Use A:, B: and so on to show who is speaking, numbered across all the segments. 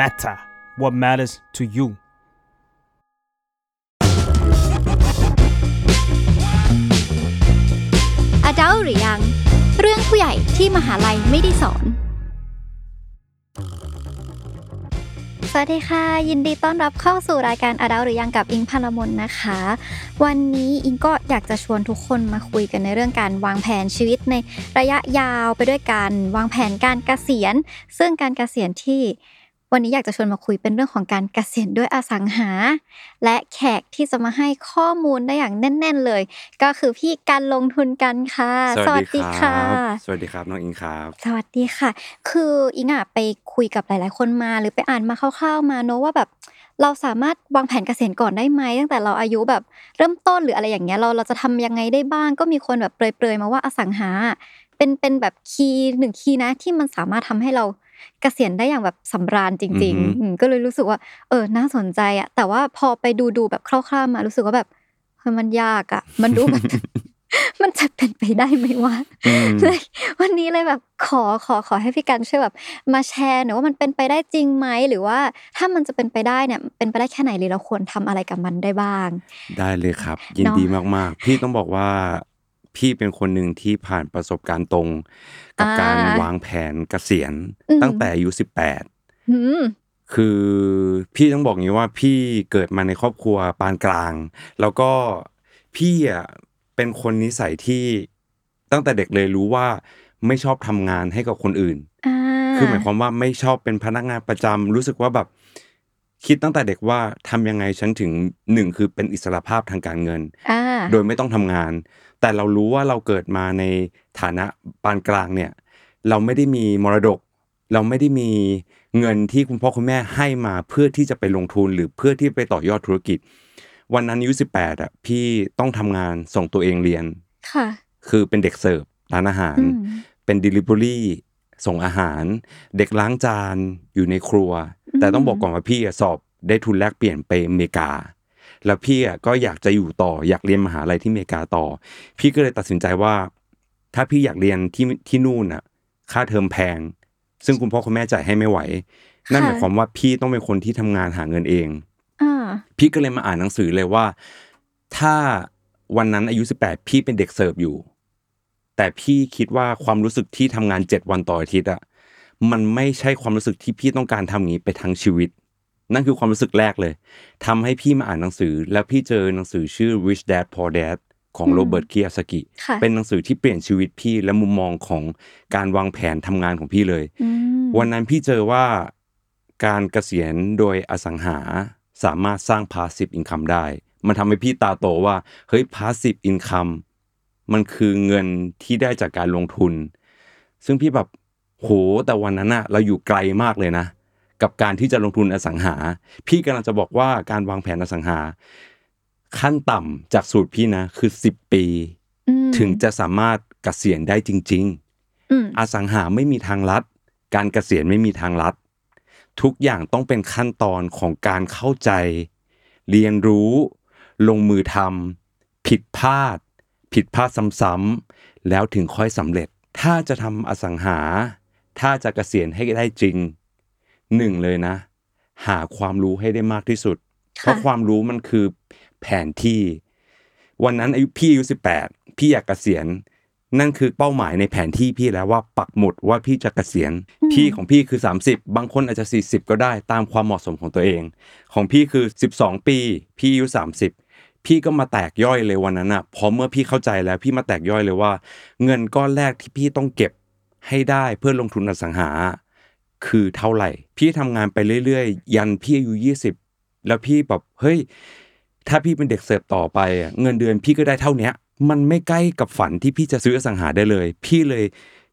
A: matter what matters to you
B: อดัลหรือยัง เรื่องผู้ใหญ่ที่มหาลัยไม่ได้สอน สวัสดีค่ะ ยินดีต้อนรับเข้าสู่รายการอดัลหรือยังกับอิงพาลมนนะคะ วันนี้อิงก็อยากจะชวนทุกคนมาคุยกันในเรื่องการวางแผนชีวิตในระยะยาวไปด้วยกันวางแผนการเกษียณ ซึ่งการเกษียณที่ วันนี้อยากจะชวนมาคุยเป็นเรื่องของการเกษียณด้วยอสังหา และแขกที่จะมาให้ข้อมูลได้อย่างแน่น ๆเลย ก็คือพี่การลงทุนกันค่ะ
C: สวัสดีครับสวัสดีครับน้องอิงครับ
B: สวัสดีค่ะ คืออิงอะไปคุยกับหลาย ๆ คนมา หรือไปอ่านมาคร่าวๆมาเนอะว่าแบบเราสามารถวางแผนเกษียณก่อนได้ไหมตั้งแต่เราอายุแบบเริ่มต้นหรืออะไรอย่างเงี้ยเราเราจะทำยังไงได้บ้างก็มีคนแบบเปรยๆมาว่าอสังหา เป็นเป็นแบบคีย์หนึ่งคีย์นะที่มันสามารถทำให้เรา เกษียณได้อย่างแบบสำราญจริง
C: อือฮึ
B: ๆอืมก็เลยรู้สึกว่า เออน่าสนใจอะแต่ว่าพอไปดูดูๆแบบคร่าวๆมารู้สึกว่าแบบเฮ้ยมันยากอะมันดูแบบมันจะเป็นไปได้ไหมวะ
C: อืม
B: เลยวันนี้เลยแบบขอขอขอให้พี่กันช่วยแบบ มาแชร์หน่อยว่ามันเป็นไปได้จริงไหมหรือว่าถ้ามันจะเป็นไปได้เนี่ย เป็นไปได้แค่ไหนหรือเราควรทำอะไรกับมันได้บ้าง
C: ได้เลยครับ ยินดีมากๆ พี่ต้องบอกว่า พี่เป็นคนหนึ่งที่ผ่านประสบการณ์ตรง กับ
B: อ่า
C: การวางแผนเกษียณ
B: อืม
C: ตั้งแต่อายุสิบแปด
B: หืม
C: คือพี่ต้องบอกอย่างนี้ว่าพี่เกิดมาในครอบครัวปานกลาง แล้วก็พี่อะเป็นคนนิสัยที่ตั้งแต่เด็กเลยรู้ว่าไม่ชอบทำงานให้กับคนอื่น
B: อ่า
C: คือหมายความว่าไม่ชอบเป็นพนักงานประจำรู้สึกว่าแบบ คิดตั้งแต่เด็กว่าทำยังไงฉันถึงหนึ่งคือเป็นอิสระภาพทางการเงิน
B: อ่า
C: โดยไม่ต้องทำงาน แต่เรารู้ว่าเราเกิดมาในฐานะปานกลางเนี่ย เราไม่ได้มีมรดก เราไม่ได้มีเงินที่คุณพ่อคุณแม่ให้มาเพื่อที่จะไปลงทุนหรือเพื่อที่ไปต่อยอดธุรกิจ วันนั้นอายุสิบแปดอะพี่ต้องทำงานส่งตัวเองเรียน
B: ค่ะ
C: คือเป็นเด็กเสิร์ฟร้านอาหาร
B: อืม
C: เป็น Delivery ส่งอาหาร เด็กล้างจานอยู่ในครัว แต่ต้องบอกก่อนว่าพี่อะสอบได้ทุนแลกเปลี่ยนไปอเมริกา แล้วพี่อะก็อยากจะอยู่ต่ออยากเรียนมหาลัยที่อเมริกาต่อ พี่ก็เลยตัดสินใจว่า ถ้าพี่อยากเรียนที่ที่นู่นอะ ค่าเทอมแพง ซึ่งคุณพ่อคุณแม่จ่ายให้ไม่ไหว นั่นหมายความว่าพี่ต้องเป็นคนที่ทำงานหาเงินเอง
B: อ่า
C: พี่ก็เลยมาอ่านหนังสือเลยว่า ถ้าวันนั้นอายุ18พี่เป็นเด็กเสิร์ฟอยู่ แต่พี่คิดว่าความรู้สึกที่ทำงาน7วันต่ออาทิตย์อะ มันไม่ใช่ความรู้สึกที่พี่ต้องการทำอย่างนี้ไปทั้งชีวิต นั่นคือความรู้สึกแรกเลยทำให้พี่มาอ่านหนังสือ แล้วพี่เจอหนังสือชื่อ Rich Dad Poor Dad ของ
B: อืม
C: โรเบิร์ตคียาสกิ
B: ค่ะ
C: เป็นหนังสือที่เปลี่ยนชีวิตพี่และมุมมองของการวางแผนทำงานของพี่เลย
B: อืม
C: วันนั้นพี่เจอว่าการเกษียณโดยอสังหาสามารถสร้าง passive income ได้ มันทำให้พี่ตาโตว่าเฮ้ย passive income มันคือเงินที่ได้จากการลงทุน ซึ่งพี่แบบ โหแต่วันนั้นอะเราอยู่ไกลมากเลยนะ กับการที่จะลงทุนอสังหา พี่กำลังจะบอกว่าการวางแผนอสังหา ขั้นต่ำจากสูตรพี่นะ คือ10ปี
B: อืม
C: ถึงจะสามารถเกษียณได้จริงๆ
B: อืม
C: อสังหาไม่มีทางลัด การเกษียณไม่มีทางลัด ทุกอย่างต้องเป็นขั้นตอนของการเข้าใจ เรียนรู้ ลงมือทำผิดพลาด ผิดพลาดซ้ำๆแล้วถึงค่อยสำเร็จถ้าจะทำอสังหา ถ้าจะเกษียณให้ได้จริงหนึ่งเลยนะ หาความรู้ให้ได้มากที่สุด
B: ค่ะ
C: เพราะความรู้มันคือแผนที่ วันนั้นอายุพี่อายุสิบแปดพี่อยากเกษียณนั่นคือเป้าหมายในแผนที่พี่แล้วว่าปักหมุดว่าพี่จะเกษียณพี่ของพี่คือ 30 บางคนอาจจะ 40 ก็ได้ตามความเหมาะสมของตัวเอง ของพี่คือ 12 ปี พี่อายุ30 พี่ก็มาแตกย่อยเลยวันนั้นอะพอเมื่อพี่เข้าใจแล้วพี่มาแตกย่อยเลยว่า เงินก้อนแรกที่พี่ต้องเก็บ ให้ได้เพื่อลงทุนอสังหา คือเท่าไหร่ พี่ทำงานไปเรื่อยๆ ยันพี่อายุ20แล้วพี่แบบเฮ้ย ถ้าพี่เป็นเด็กเสิร์ฟต่อไปอะเงินเดือนพี่ก็ได้เท่าเนี้ย มันไม่ใกล้กับฝันที่พี่จะซื้ออสังหาได้เลย พี่เลย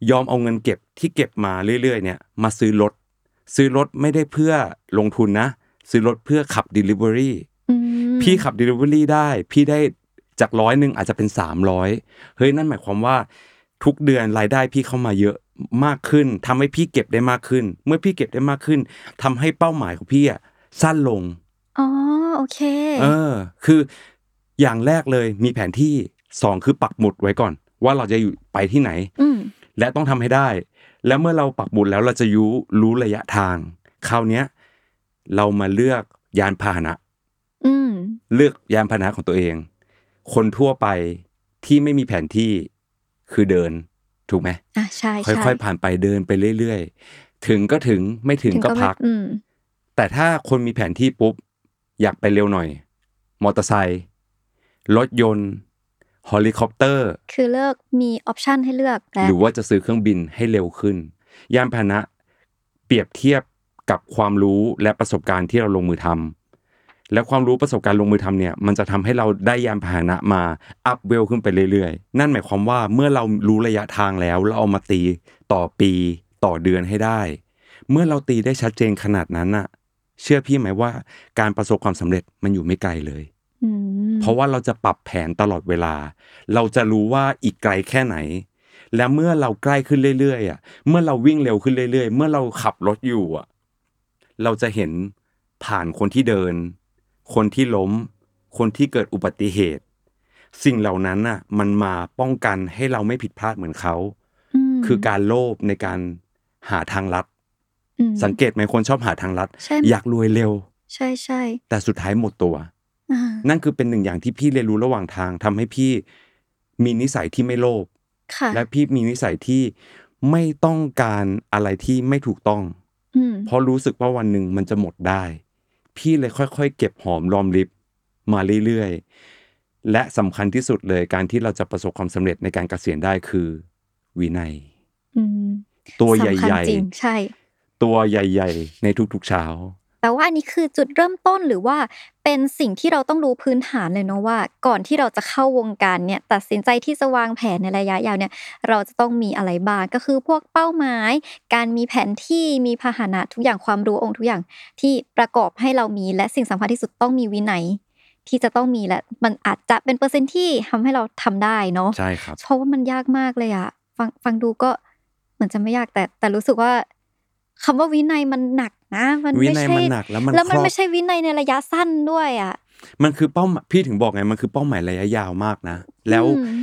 C: ยอมเอาเงินเก็บที่เก็บมาเรื่อยๆ เนี่ย มาซื้อรถซื้อรถไม่ได้เพื่อลงทุนนะ ซื้อรถเพื่อขับ Delivery
B: อืม
C: พี่ขับ Delivery ได้ พี่ได้จากร้อยหนึ่งอาจจะเป็น300เฮ้ยนั่นหมายความว่าทุกเดือนรายได้พี่เข้ามาเยอะ มากขึ้นทำให้พี่เก็บได้มากขึ้น เมื่อพี่เก็บได้มากขึ้นทำให้เป้าหมายของพี่อะสั้นลง
B: อ๋อโอเค
C: เออ คืออย่างแรกเลยมีแผนที่สองคือปักหมุดไว้ก่อน ว่าเราจะอยู่ไปที่ไหน
B: อืม
C: และต้องทำให้ได้ แล้วเมื่อเราปักหมุดแล้วเราจะรู้รู้ระยะทางคราวเนี้ยเรามาเลือกยานพาหนะ
B: อืม
C: เลือกยานพาหนะของตัวเอง คนทั่วไปที่ไม่มีแผนที่คือเดิน ถูกไหม
B: อะใช่ใช่
C: ค่อยๆผ่านไปเดินไปเรื่อยๆ ถึงก็ถึงไม่ถึงก็
B: ไม่
C: พัก
B: อืม
C: แต่ถ้าคนมีแผนที่ปุ๊บ อยากไปเร็วหน่อย มอเตอร์ไซค์รถยนต์เฮลิคอปเตอร์
B: คือเลือกมี option ให้เลือกและ
C: หรือว่าจะซื้อเครื่องบินให้เร็วขึ้น ยานพาหนะ เปรียบเทียบกับความรู้และประสบการณ์ที่เราลงมือทำ และความรู้ประสบการณ์ลงมือทำเนี่ยมันจะทำให้เราได้ยานพาหนะมา up level ขึ้นไปเรื่อยๆ นั่นหมายความว่าเมื่อเรารู้ระยะทางแล้วเราเอามาตีต่อปีต่อเดือนให้ได้ เมื่อเราตีได้ชัดเจนขนาดนั้นน่ะเชื่อพี่ไหมว่าการประสบความสำเร็จมันอยู่ไม่ไกลเลย
B: อืม
C: เพราะว่าเราจะปรับแผนตลอดเวลา เราจะรู้ว่าอีกไกลแค่ไหน และเมื่อเราใกล้ขึ้นเรื่อยๆอะ เมื่อเราวิ่งเร็วขึ้นเรื่อยๆ เมื่อเราขับรถอยู่อะ เราจะเห็นผ่านคนที่เดิน คนที่ล้ม คนที่เกิดอุบัติเหตุ สิ่งเหล่านั้นน่ะ มันมาป้องกันให้เราไม่ผิดพลาดเหมือนเขา
B: ม
C: คือการโลภในการหาทางลัด
B: อืม
C: สังเกตไหมคนชอบหาทางลัด
B: ใช่
C: อยากรวยเร็ว
B: ใช่ใช่
C: แต่สุดท้ายหมดตัว
B: อ่า
C: นั่นคือเป็นหนึ่งอย่างที่พี่เรียนรู้ระหว่างทางทำให้พี่มีนิสัยที่ไม่โลภ
B: ค่ะ
C: และพี่มีนิสัยที่ไม่ต้องการอะไรที่ไม่ถูกต้อง
B: อืม
C: เพราะรู้สึกว่าวันหนึ่งมันจะหมดได้ พี่เลยค่อยๆ เก็บหอมรอมริบมาเรื่อยๆ และสำคัญที่สุดเลยการที่เราจะประสบความสำเร็จในการเกษียณได้คือวินัย
B: อืม
C: ตัวใสำ
B: คัญ
C: หญ่
B: จริงใช่
C: ๆตัวใหญ่ ๆ ในทุกๆเช้า
B: แต่ว่าอันนี้คือจุดเริ่มต้นหรือว่าเป็นสิ่งที่เราต้องรู้พื้นฐานเลยเนาะว่า ก่อนที่เราจะเข้าวงการเนี่ยตัดสินใจที่จะวางแผนในระยะยาวเนี่ยเราจะต้องมีอะไรบ้างก็คือพวกเป้าหมาย การมีแผนที่มีพาหนะทุกอย่างความรู้องค์ทุกอย่างที่ประกอบให้เรามีและสิ่งสำคัญที่สุดต้องมีวินัยที่จะต้องมีและมันอาจจะเป็นเปอร์เซ็นต์ที่ทำให้เราทำได้เนาะ
C: ใช่ครับ
B: เพราะว่ามันยากมากเลยอะฟังฟังดูก็เหมือนจะไม่ยากแต่แต่รู้สึกว่าคำว่าวินัยมันหนัก นะมัน
C: วิ
B: ไม่
C: นัย
B: ใช่
C: มันหนักแล้วมัน
B: แล้วมัน
C: ครอบ
B: ไม่ใช่วินัยในระยะสั้นด้วยอะ
C: มันคือเป้าหมายพี่ถึงบอกไงมันคือเป้าหมายระยะยาวมากนะ แล้ว
B: อืม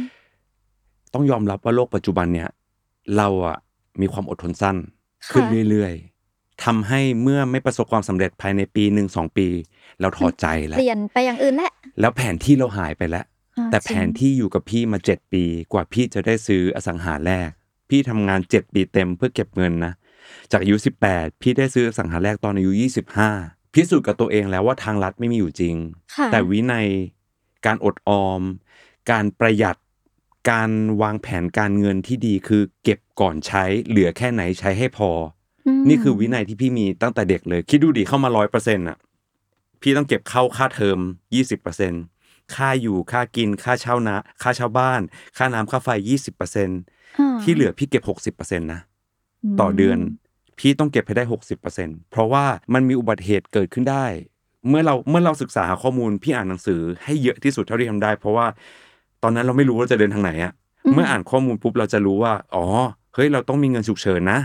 C: ต้องยอมรับว่าโลกปัจจุบันเนี่ย เราอะมีความอดทนสั้น ขึ้นเรื่อยๆทำให้เมื่อไม่ประสบความสำเร็จภายในปีหนึ่งสองปี เราถอดใจแล้ว
B: เปลี่ยนไปอย่างอื่นแหละ
C: แล้วแผนที่เราหายไปแล้ว
B: อ่า
C: แต่
B: จริง
C: แผนที่อยู่กับพี่มาเจ็ดปี กว่าพี่จะได้ซื้ออสังหาแรก พี่ทำงานเจ็ดปีเต็มเพื่อเก็บเงินนะ จากอายุสิบแปดพี่ได้ซื้ออสังหาแรกตอนอายุยี่สิบห้าพิสูจน์กับตัวเองแล้วว่าทางลัดไม่มีอยู่จริง
B: ค่ะ
C: แต่วินัยการอดออม การประหยัดการวางแผนการเงินที่ดีคือเก็บก่อนใช้ เหลือแค่ไหนใช้ให้พออ
B: ม
C: นี่คือวินัยที่พี่มีตั้งแต่เด็กเลย คิดดูดิเข้ามาร้อยเปอร์เซ็นต์อะพี่ต้องเก็บเข้าค่าเทอมยี่สิบเปอร์เซ็นค่าอยู่ค่ากินค่าเช่านะ ค่าเช่าบ้าน ค่าน้ำค่าไฟยี่สิบเปอร์เซ็น
B: อ่า
C: ที่เหลือพี่เก็บหกสิบเปอร์เซ็นต์นะ ต่อเดือน พี่ต้องเก็บให้ได้หกสิบเปอร์เซ็นเพราะว่ามันมีอุบัติเหตุเกิดขึ้นได้ เมื่อเราเมื่อเราศึกษาหาข้อมูลพี่อ่านหนังสือให้เยอะที่สุดเท่าที่ทำได้ เพราะว่าตอนนั้นเราไม่รู้ว่าจะเดินทางไหนอะเมื่ออ่านข้อมูลปุ๊บเราจะรู้ว่า อ๋อเฮ้ยเราต้องมีเงินฉุกเฉินนะ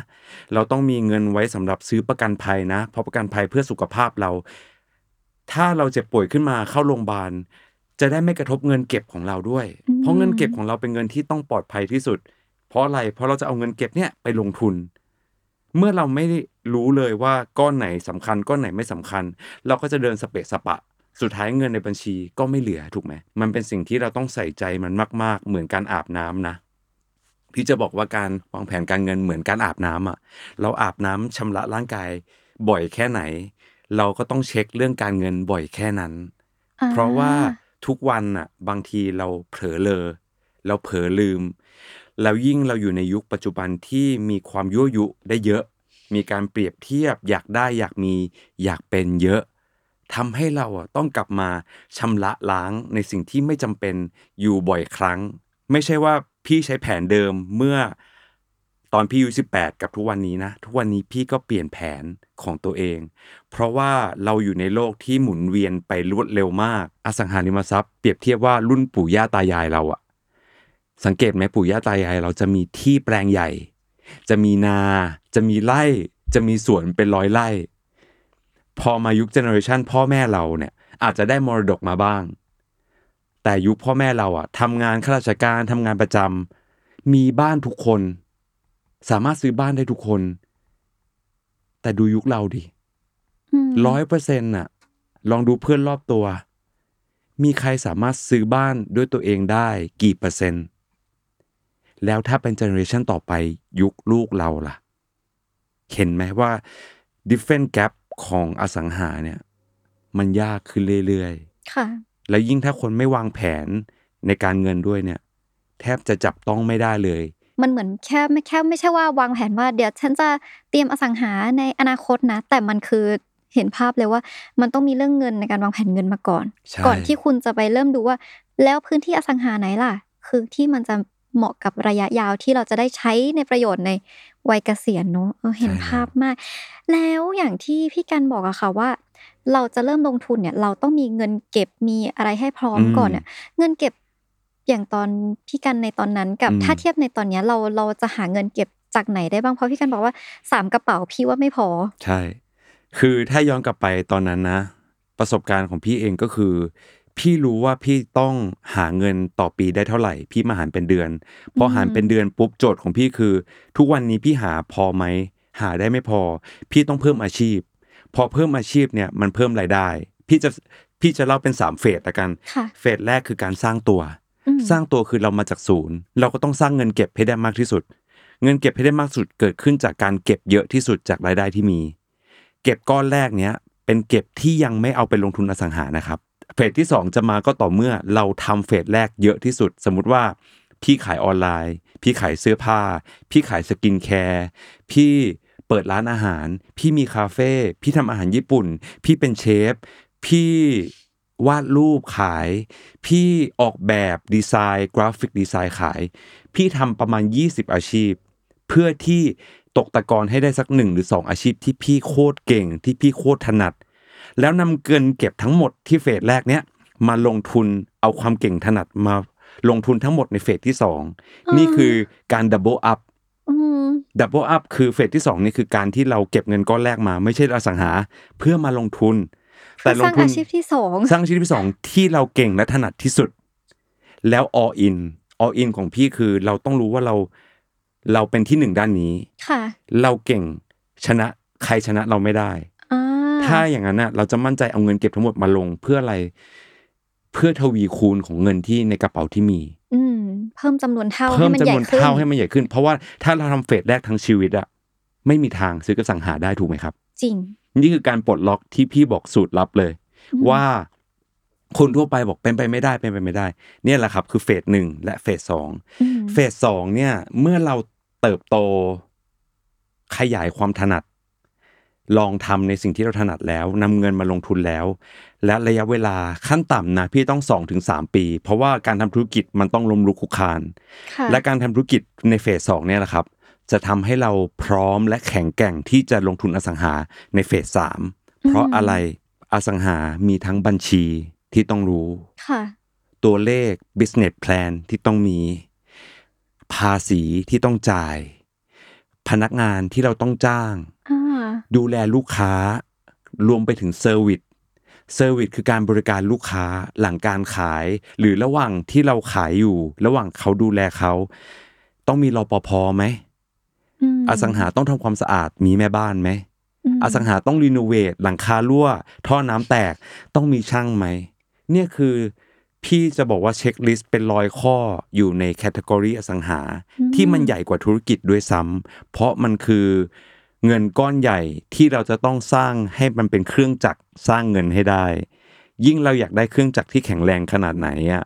C: เราต้องมีเงินไว้สำหรับซื้อประกันภัยนะ เพราะประกันภัยเพื่อสุขภาพเรา ถ้าเราเจ็บป่วยขึ้นมาเข้าโรงพยาบาลจะได้ไม่กระทบเงินเก็บของเราด้วย
B: อืม
C: เพราะเงินเก็บของเราเป็นเงินที่ต้องปลอดภัยที่สุดเพ ราะอะไร เพราะเราจะเอาเงินเก็บเนี่ยไปลงทุน เมื่อเราไม่ได้รู้เลยว่าก้อนไหนสำคัญก้อนไหนไม่สำคัญ เราก็จะเดินสเปะสปะ สุดท้ายเงินในบัญชีก็ไม่เหลือถูกไหมมันเป็นสิ่งที่เราต้องใส่ใจมันมาก ๆ เหมือนการอาบน้ำนะพี่จะบอกว่าการวางแผนการเงินเหมือนการอาบน้ำอะ เราอาบน้ำชำระร่างกายบ่อยแค่ไหน เราก็ต้องเช็คเรื่องการเงินบ่อยแค่นั้น
B: อ่
C: เพราะว่าทุกวันน่ะ บางทีเราเผลอเลอเราเผลอลืม แล้วยิ่งเราอยู่ในยุคปัจจุบันที่มีความยั่วยุได้เยอะ มีการเปรียบเทียบอยากได้อยากมีอยากเป็นเยอะทำให้เราอะต้องกลับมาชำระล้างในสิ่งที่ไม่จำเป็นอยู่บ่อยครั้ง ไม่ใช่ว่าพี่ใช้แผนเดิมเมื่อตอนพี่อายุ18 กับทุกวันนี้นะ ทุกวันนี้พี่ก็เปลี่ยนแผนของตัวเอง เพราะว่าเราอยู่ในโลกที่หมุนเวียนไปรวดเร็วมาก อสังหาริมทรัพย์เปรียบเทียบว่ารุ่นปู่ย่าตายายเราอะ สังเกตไหมปู่ย่าตายายเราจะมีที่แปลงใหญ่ จะมีนา จะมีไร่ จะมีสวนเป็นร้อยไร่ พอมายุค generation พ่อแม่เราเนี่ยอาจจะได้มรดกมาบ้าง แต่ยุคพ่อแม่เราอะทำงานข้าราชการทำงานประจำมีบ้านทุกคน สามารถซื้อบ้านได้ทุกคน แต่ดูยุคเราดิ
B: ม
C: ร้อยเปอร์เซ็นต์น่ะลองดูเพื่อนรอบตัว มีใครสามารถซื้อบ้านด้วยตัวเองได้กี่เปอร์เซ็นต์ แล้วถ้าเป็นเจเนอเรชันต่อไปยุคลูกเราล่ะ เห็นไหมว่า different gap ของอสังหาเนี่ย มันยากขึ้นเรื่อย
B: ค่ะ
C: ๆแล้วยิ่งถ้าคนไม่วางแผนในการเงินด้วยเนี่ย แทบจะจับต้องไม่ได้เลย
B: มันเหมือนแค่ไม่แค่ไม่ใช่ว่าวางแผนว่าเดี๋ยวฉันจะเตรียมอสังหาในอนาคตนะ แต่มันคือเห็นภาพเลยว่า มันต้องมีเรื่องเงินในการวางแผนเงินมาก่อน
C: ใช่
B: ก่อนที่คุณจะไปเริ่มดูว่า แล้วพื้นที่อสังหาไหนล่ะ คือที่มันจะ เหมาะกับระยะยาวที่เราจะได้ใช้ในประโยชน์ในวัยเกษียณเนอะเออเห็นภาพมาก แล้วอย่างที่พี่กันบอกอะค่ะว่า เราจะเริ่มลงทุนเนี่ย เราต้องมีเงินเก็บมีอะไรให้พร้อมก่อนเนี่ย เงินเก็บอย่างตอนพี่กันในตอนนั้นกับ
C: อืม
B: ถ้าเทียบในตอนเนี้ยเราเราจะหาเงินเก็บจากไหนได้บ้างเพราะพี่กันบอกว่าสามกระเป๋าพี่ว่าไม่พอ
C: ใช่ คือถ้าย้อนกลับไปตอนนั้นนะ ประสบการณ์ของพี่เองก็คือ พี่รู้ว่าพี่ต้องหาเงินต่อปีได้เท่าไหร่ พี่มาหารเป็นเดือน พอหารเป็นเดือนปุ๊บโจทย์ของพี่คือ ทุกวันนี้พี่หาพอไหมหาได้ไม่พอ พี่ต้องเพิ่มอาชีพ พอเพิ่มอาชีพเนี่ยมันเพิ่มรายได้ พี่จะพี่จะเล่าเป็นสามเฟสละกัน
B: ค่ะ
C: เฟสแรกคือการสร้างตัว
B: อืม
C: สร้างตัวคือเรามาจากศูนย์ เราก็ต้องสร้างเงินเก็บให้ได้มากที่สุด เงินเก็บให้ได้มากสุดเกิดขึ้นจากการเก็บเยอะที่สุดจากรายได้ที่มี เก็บก้อนแรกเนี้ยเป็นเก็บที่ยังไม่เอาไปลงทุนอสังหานะครับ เฟสที่สองจะมาก็ต่อเมื่อเราทำเฟสแรกเยอะที่สุด สมมุติว่าพี่ขายออนไลน์ พี่ขายเสื้อผ้า พี่ขาย skincare พี่เปิดร้านอาหาร พี่มีคาเฟ่พี่ทำอาหารญี่ปุ่น พี่เป็นเชฟ พี่วาดรูปขาย พี่ออกแบบ design graphic design ขาย พี่ทำประมาณ 20 อาชีพ เพื่อที่ตกตะกอนให้ได้สักหนึ่งหรือสองอาชีพที่พี่โคตรเก่ง ที่พี่โคตรถนัด แล้วนำเงินเก็บทั้งหมดที่ phase แรกเนี้ยมาลงทุนเอาความเก่งถนัดมาลงทุนทั้งหมดใน phase ที่สองนี่คือการ double up อื
B: ม
C: double up คือ phase ที่สองนี่คือการที่เราเก็บเงินก้อนแรกมา ไม่ใช่อสังหาเพื่อมาลงทุน
B: เพื่อสร้างอาชีพที่สอง
C: สร้างอาชีพที่สองที่เราเก่งและถนัดที่สุด แล้ว all in all in ของพี่คือเราต้องรู้ว่าเราเราเป็นที่หนึ่งด้านนี้
B: ค่ะ
C: เราเก่งชนะใครชนะเราไม่ได้
B: อ่า
C: ถ้าอย่างนั้นน่ะเราจะมั่นใจเอาเงินเก็บทั้งหมดมาลงเพื่ออะไร เพื่อทวีคูณของเงินที่ในกระเป๋าที่มี
B: อืมเพิ่มจำนวนเท่า
C: เพิ่ม
B: ให้มัน
C: จำ
B: ใหญ่
C: นวน
B: ขึ้น
C: เท่าให้มันใหญ่ขึ้น เพราะว่าถ้าเราทำเฟสแรกทั้งชีวิตอะไม่มีทางซื้อกระสังหาได้ถูกไหมครับ
B: จริง
C: นี่คือการปลดล็อกที่พี่บอกสูตรลับเลย
B: อืม
C: ว่าคนทั่วไปบอกเป็นไปไม่ได้เป็นไปไม่ได้ เนี่ยแหละครับ คือเฟสหนึ่งและเฟสสอง
B: อืม
C: เฟสสองเนี่ย เมื่อเราเติบโตขยายความถนัด ลองทำในสิ่งที่เราถนัดแล้วนำเงินมาลงทุนแล้ว และระยะเวลาขั้นต่ำนะพี่ต้องสองถึงสามปี เพราะว่าการทำธุรกิจมันต้องล้มลุกคลุกคลาน
B: ค่ะ
C: และการทำธุรกิจในเฟสสองเนี่ยแหละครับ จะทำให้เราพร้อมและแข็งแกร่งที่จะลงทุนอสังหาในเฟสสามเพราะอะไรอสังหามีทั้งบัญชีที่ต้องรู้
B: ค่ะ
C: ตัวเลข business plan ที่ต้องมี ภาษีที่ต้องจ่าย พนักงานที่เราต้องจ้าง
B: อ่า
C: ดูแลลูกค้ารวมไปถึง service service คือการบริการลูกค้าหลังการขาย หรือระหว่างที่เราขายอยู่ ระหว่างเขาดูแลเขา ต้องมีรปภไหม
B: ม
C: อสังหาต้องทำความสะอาดมีแม่บ้านไหม
B: ม
C: อสังหาต้อง renovate หลังคารั่ว ท่อน้ำแตกต้องมีช่างไหมเนี่ยคือพี่จะบอกว่า checklist เป็นร้อยข้ออยู่ใน category อสังหา ที่มันใหญ่กว่าธุรกิจด้วยซ้ำเพราะมันคือ เงินก้อนใหญ่ที่เราจะต้องสร้างให้มันเป็นเครื่องจักรสร้างเงินให้ได้ ยิ่งเราอยากได้เครื่องจักรที่แข็งแรงขนาดไหนอะ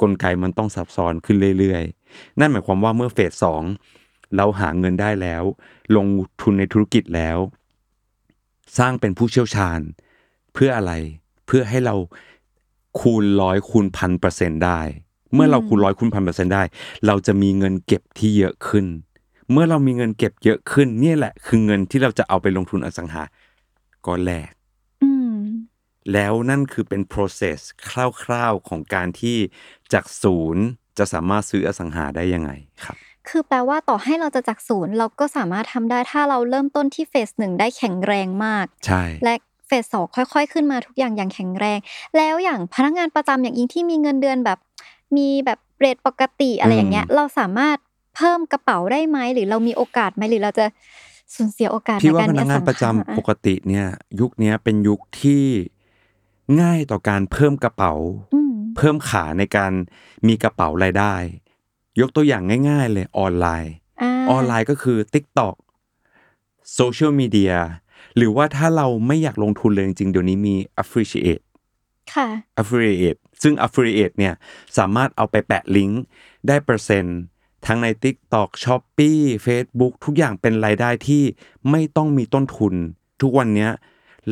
C: กลไกมันต้องซับซ้อนขึ้นเรื่อยๆ นั่นหมายความว่าเมื่อ phase สองเราหาเงินได้แล้ว ลงทุนในธุรกิจแล้ว สร้างเป็นผู้เชี่ยวชาญ เพื่ออะไรเพื่อให้เราคูณร้อยคูณพันเปอร์เซ็นได้ เมื่อเราคูณร้อยคูณพันเปอร์เซ็นได้ เราจะมีเงินเก็บที่เยอะขึ้น เมื่อเรามีเงินเก็บเยอะขึ้นเนี่ยแหละ คือเงินที่เราจะเอาไปลงทุนอสังหาก้อนแรก
B: อืม
C: แล้วนั่นคือเป็น process คร่าวๆของการที่จากศูนย์จะสามารถซื้ออสังหาได้ยังไงครับ
B: คือแปลว่าต่อให้เราจะจากศูนย์เราก็สามารถทำได้ถ้าเราเริ่มต้นที่เฟสหนึ่งได้แข็งแรงมาก
C: ใช่
B: และเฟสสองค่อย ๆ ขึ้นมาทุกอย่างอย่างแข็งแรง แล้วอย่างพนักงานประจำอย่างอิงที่มีเงินเดือนแบบ มีแบบเรทปกติอะไรอย่างเงี้ย เราสามารถ เพิ่มกระเป๋าได้ไหมหรือเรามีโอกาสไหมหรือเราจะสูญเสียโอกาส
C: พี่
B: ใน
C: ว่า
B: การ
C: พ
B: มี
C: นั
B: อก
C: งาน
B: สัง
C: ประจำ
B: หา
C: ปกติเนี่ย ยุคเนี้ยเป็นยุคที่ง่ายต่อการเพิ่มกระเป๋า
B: อืม
C: เพิ่มขาในการมีกระเป๋ารายได้ ยกตัวอย่างง่าย ๆ เลยออนไลน์าออนไลน์ก็คือ TikTok โซเชียลมีเดียหรือว่าถ้าเราไม่อยากลงทุนเลยจริงๆเดี๋ยวนี้มี Affiliate
B: ค่ะ
C: Affiliate ซึ่ง Affiliate เนี่ยสามารถเอาไปแปะลิงก์ได้เปอร์เซ็นต์ ทั้งใน TikTok Shopee Facebook ทุกอย่างเป็นรายได้ที่ไม่ต้องมีต้นทุน ทุกวันเนี้ย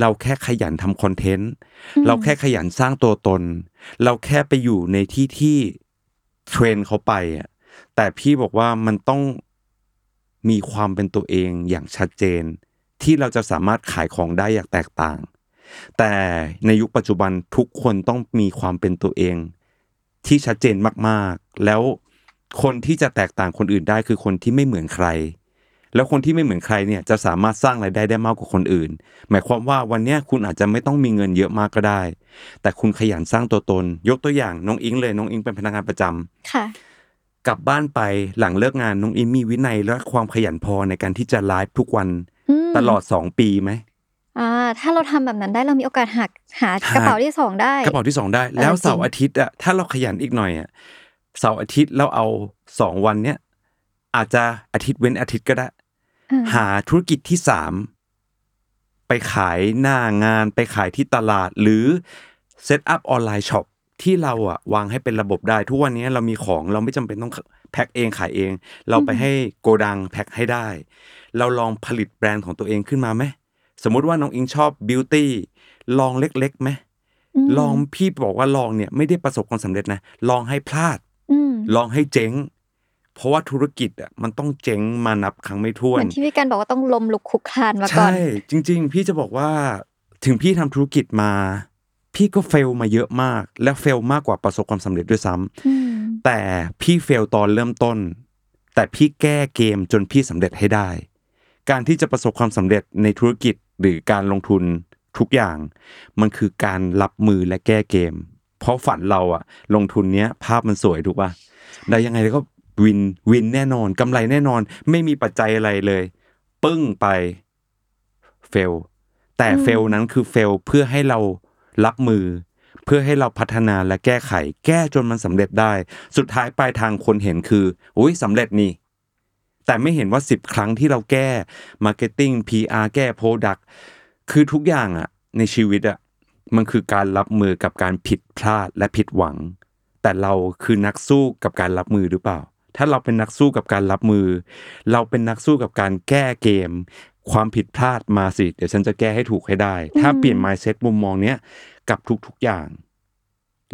C: เราแค่ขยันทำคอนเทนต์
B: อืม
C: เราแค่ขยันสร้างตัวตน เราแค่ไปอยู่ในที่ที่เทรนด์เขาไปอะแต่พี่บอกว่ามันต้องมีความเป็นตัวเองอย่างชัดเจน ที่เราจะสามารถขายของได้อย่างแตกต่าง แต่ในยุคปัจจุบันทุกคนต้องมีความเป็นตัวเอง ที่ชัดเจนมากๆ แล้ว คนที่จะแตกต่างคนอื่นได้คือคนที่ไม่เหมือนใคร แล้วคนที่ไม่เหมือนใครเนี่ยจะสามารถสร้างรายได้ได้มากกว่าคนอื่น หมายความว่าวันเนี้ยคุณอาจจะไม่ต้องมีเงินเยอะมากก็ได้ แต่คุณขยันสร้างตัวตน ยกตัวอย่างน้องอิงเลยน้องอิงเป็นพนักงานประจำ
B: ค่ะ
C: กลับบ้านไปหลังเลิกงานน้องอิงมีวินัยและความขยันพอในการที่จะไลฟ์ทุกวัน
B: อืม
C: ตลอดสองปีไหม
B: อ่าถ้าเราทำแบบนั้นได้เรามีโอกาสหักหากระเป๋าที่สองได้
C: กระเป๋าที่สองได้
B: เออ
C: แล้ว
B: จริง
C: เสาร์อาทิตย์อะถ้าเราขยันอีกหน่อยอะ เสาร์อาทิตย์เราเอาสองวันเนี้ยอาจจะอาทิตย์เว้นอาทิตย์ก็ได้
B: อ่า
C: หาธุรกิจที่สามไปขายหน้างานไปขายที่ตลาดหรือset up online shop ที่เราอะวางให้เป็นระบบได้ ทุกวันนี้เรามีของเราไม่จำเป็นต้องแพ็คเองขายเอง เราไปให้โกดังแพ็คให้ได้ เราลองผลิตแบรนด์ของตัวเองขึ้นมาไหมสมมุติว่าน้องอิงชอบ beauty ลองเล็กๆไหมลองพี่บอกว่าลองเนี่ยไม่ได้ประสบความสำเร็จนะ ลองให้พลาด
B: อืม
C: ลองให้เจ๊ง เพราะว่าธุรกิจอะมันต้องเจ๊งมานับครั้งไม่ถ้วน
B: เหมือนที่พี่กันบอกว่าต้องล้มลุกคลุกคลานมาก่อน
C: ใช่จริง ๆ พี่จะบอกว่าถึงพี่ทำธุรกิจมา พี่ก็เฟลมาเยอะมาก และเฟลมากกว่าประสบความสำเร็จด้วยซ้ำ
B: อืม
C: แต่พี่เฟลตอนเริ่มต้น แต่พี่แก้เกมจนพี่สำเร็จให้ได้ การที่จะประสบความสำเร็จในธุรกิจหรือการลงทุนทุกอย่าง มันคือการรับมือและแก้เกม เพราะฝันเราอะลงทุนเนี้ยภาพมันสวยถูกป่ะแล้วยังไงก็วินวินแน่นอนกำไรแน่นอน ไม่มีปัจจัยอะไรเลย ปึ้งไปเฟลแต่
B: อืม
C: เฟลนั้นคือเฟลเพื่อให้เรารับมือ เพื่อให้เราพัฒนาและแก้ไข แก้จนมันสำเร็จได้ สุดท้ายปลายทางคนเห็นคืออุ้ยสำเร็จนี่ แต่ไม่เห็นว่าสิบครั้งที่เราแก้ Marketing PR แก้ Product คือทุกอย่างอะในชีวิตอะ มันคือการรับมือกับการผิดพลาดและผิดหวัง แต่เราคือนักสู้กับการรับมือหรือเปล่า ถ้าเราเป็นนักสู้กับการรับมือ เราเป็นนักสู้กับการแก้เกม ความผิดพลาดมาสิ เดี๋ยวฉันจะแก้ให้ถูกให้ได้ ถ้าเปลี่ยน mindset มุมมองเนี้ยกับทุกๆอย่าง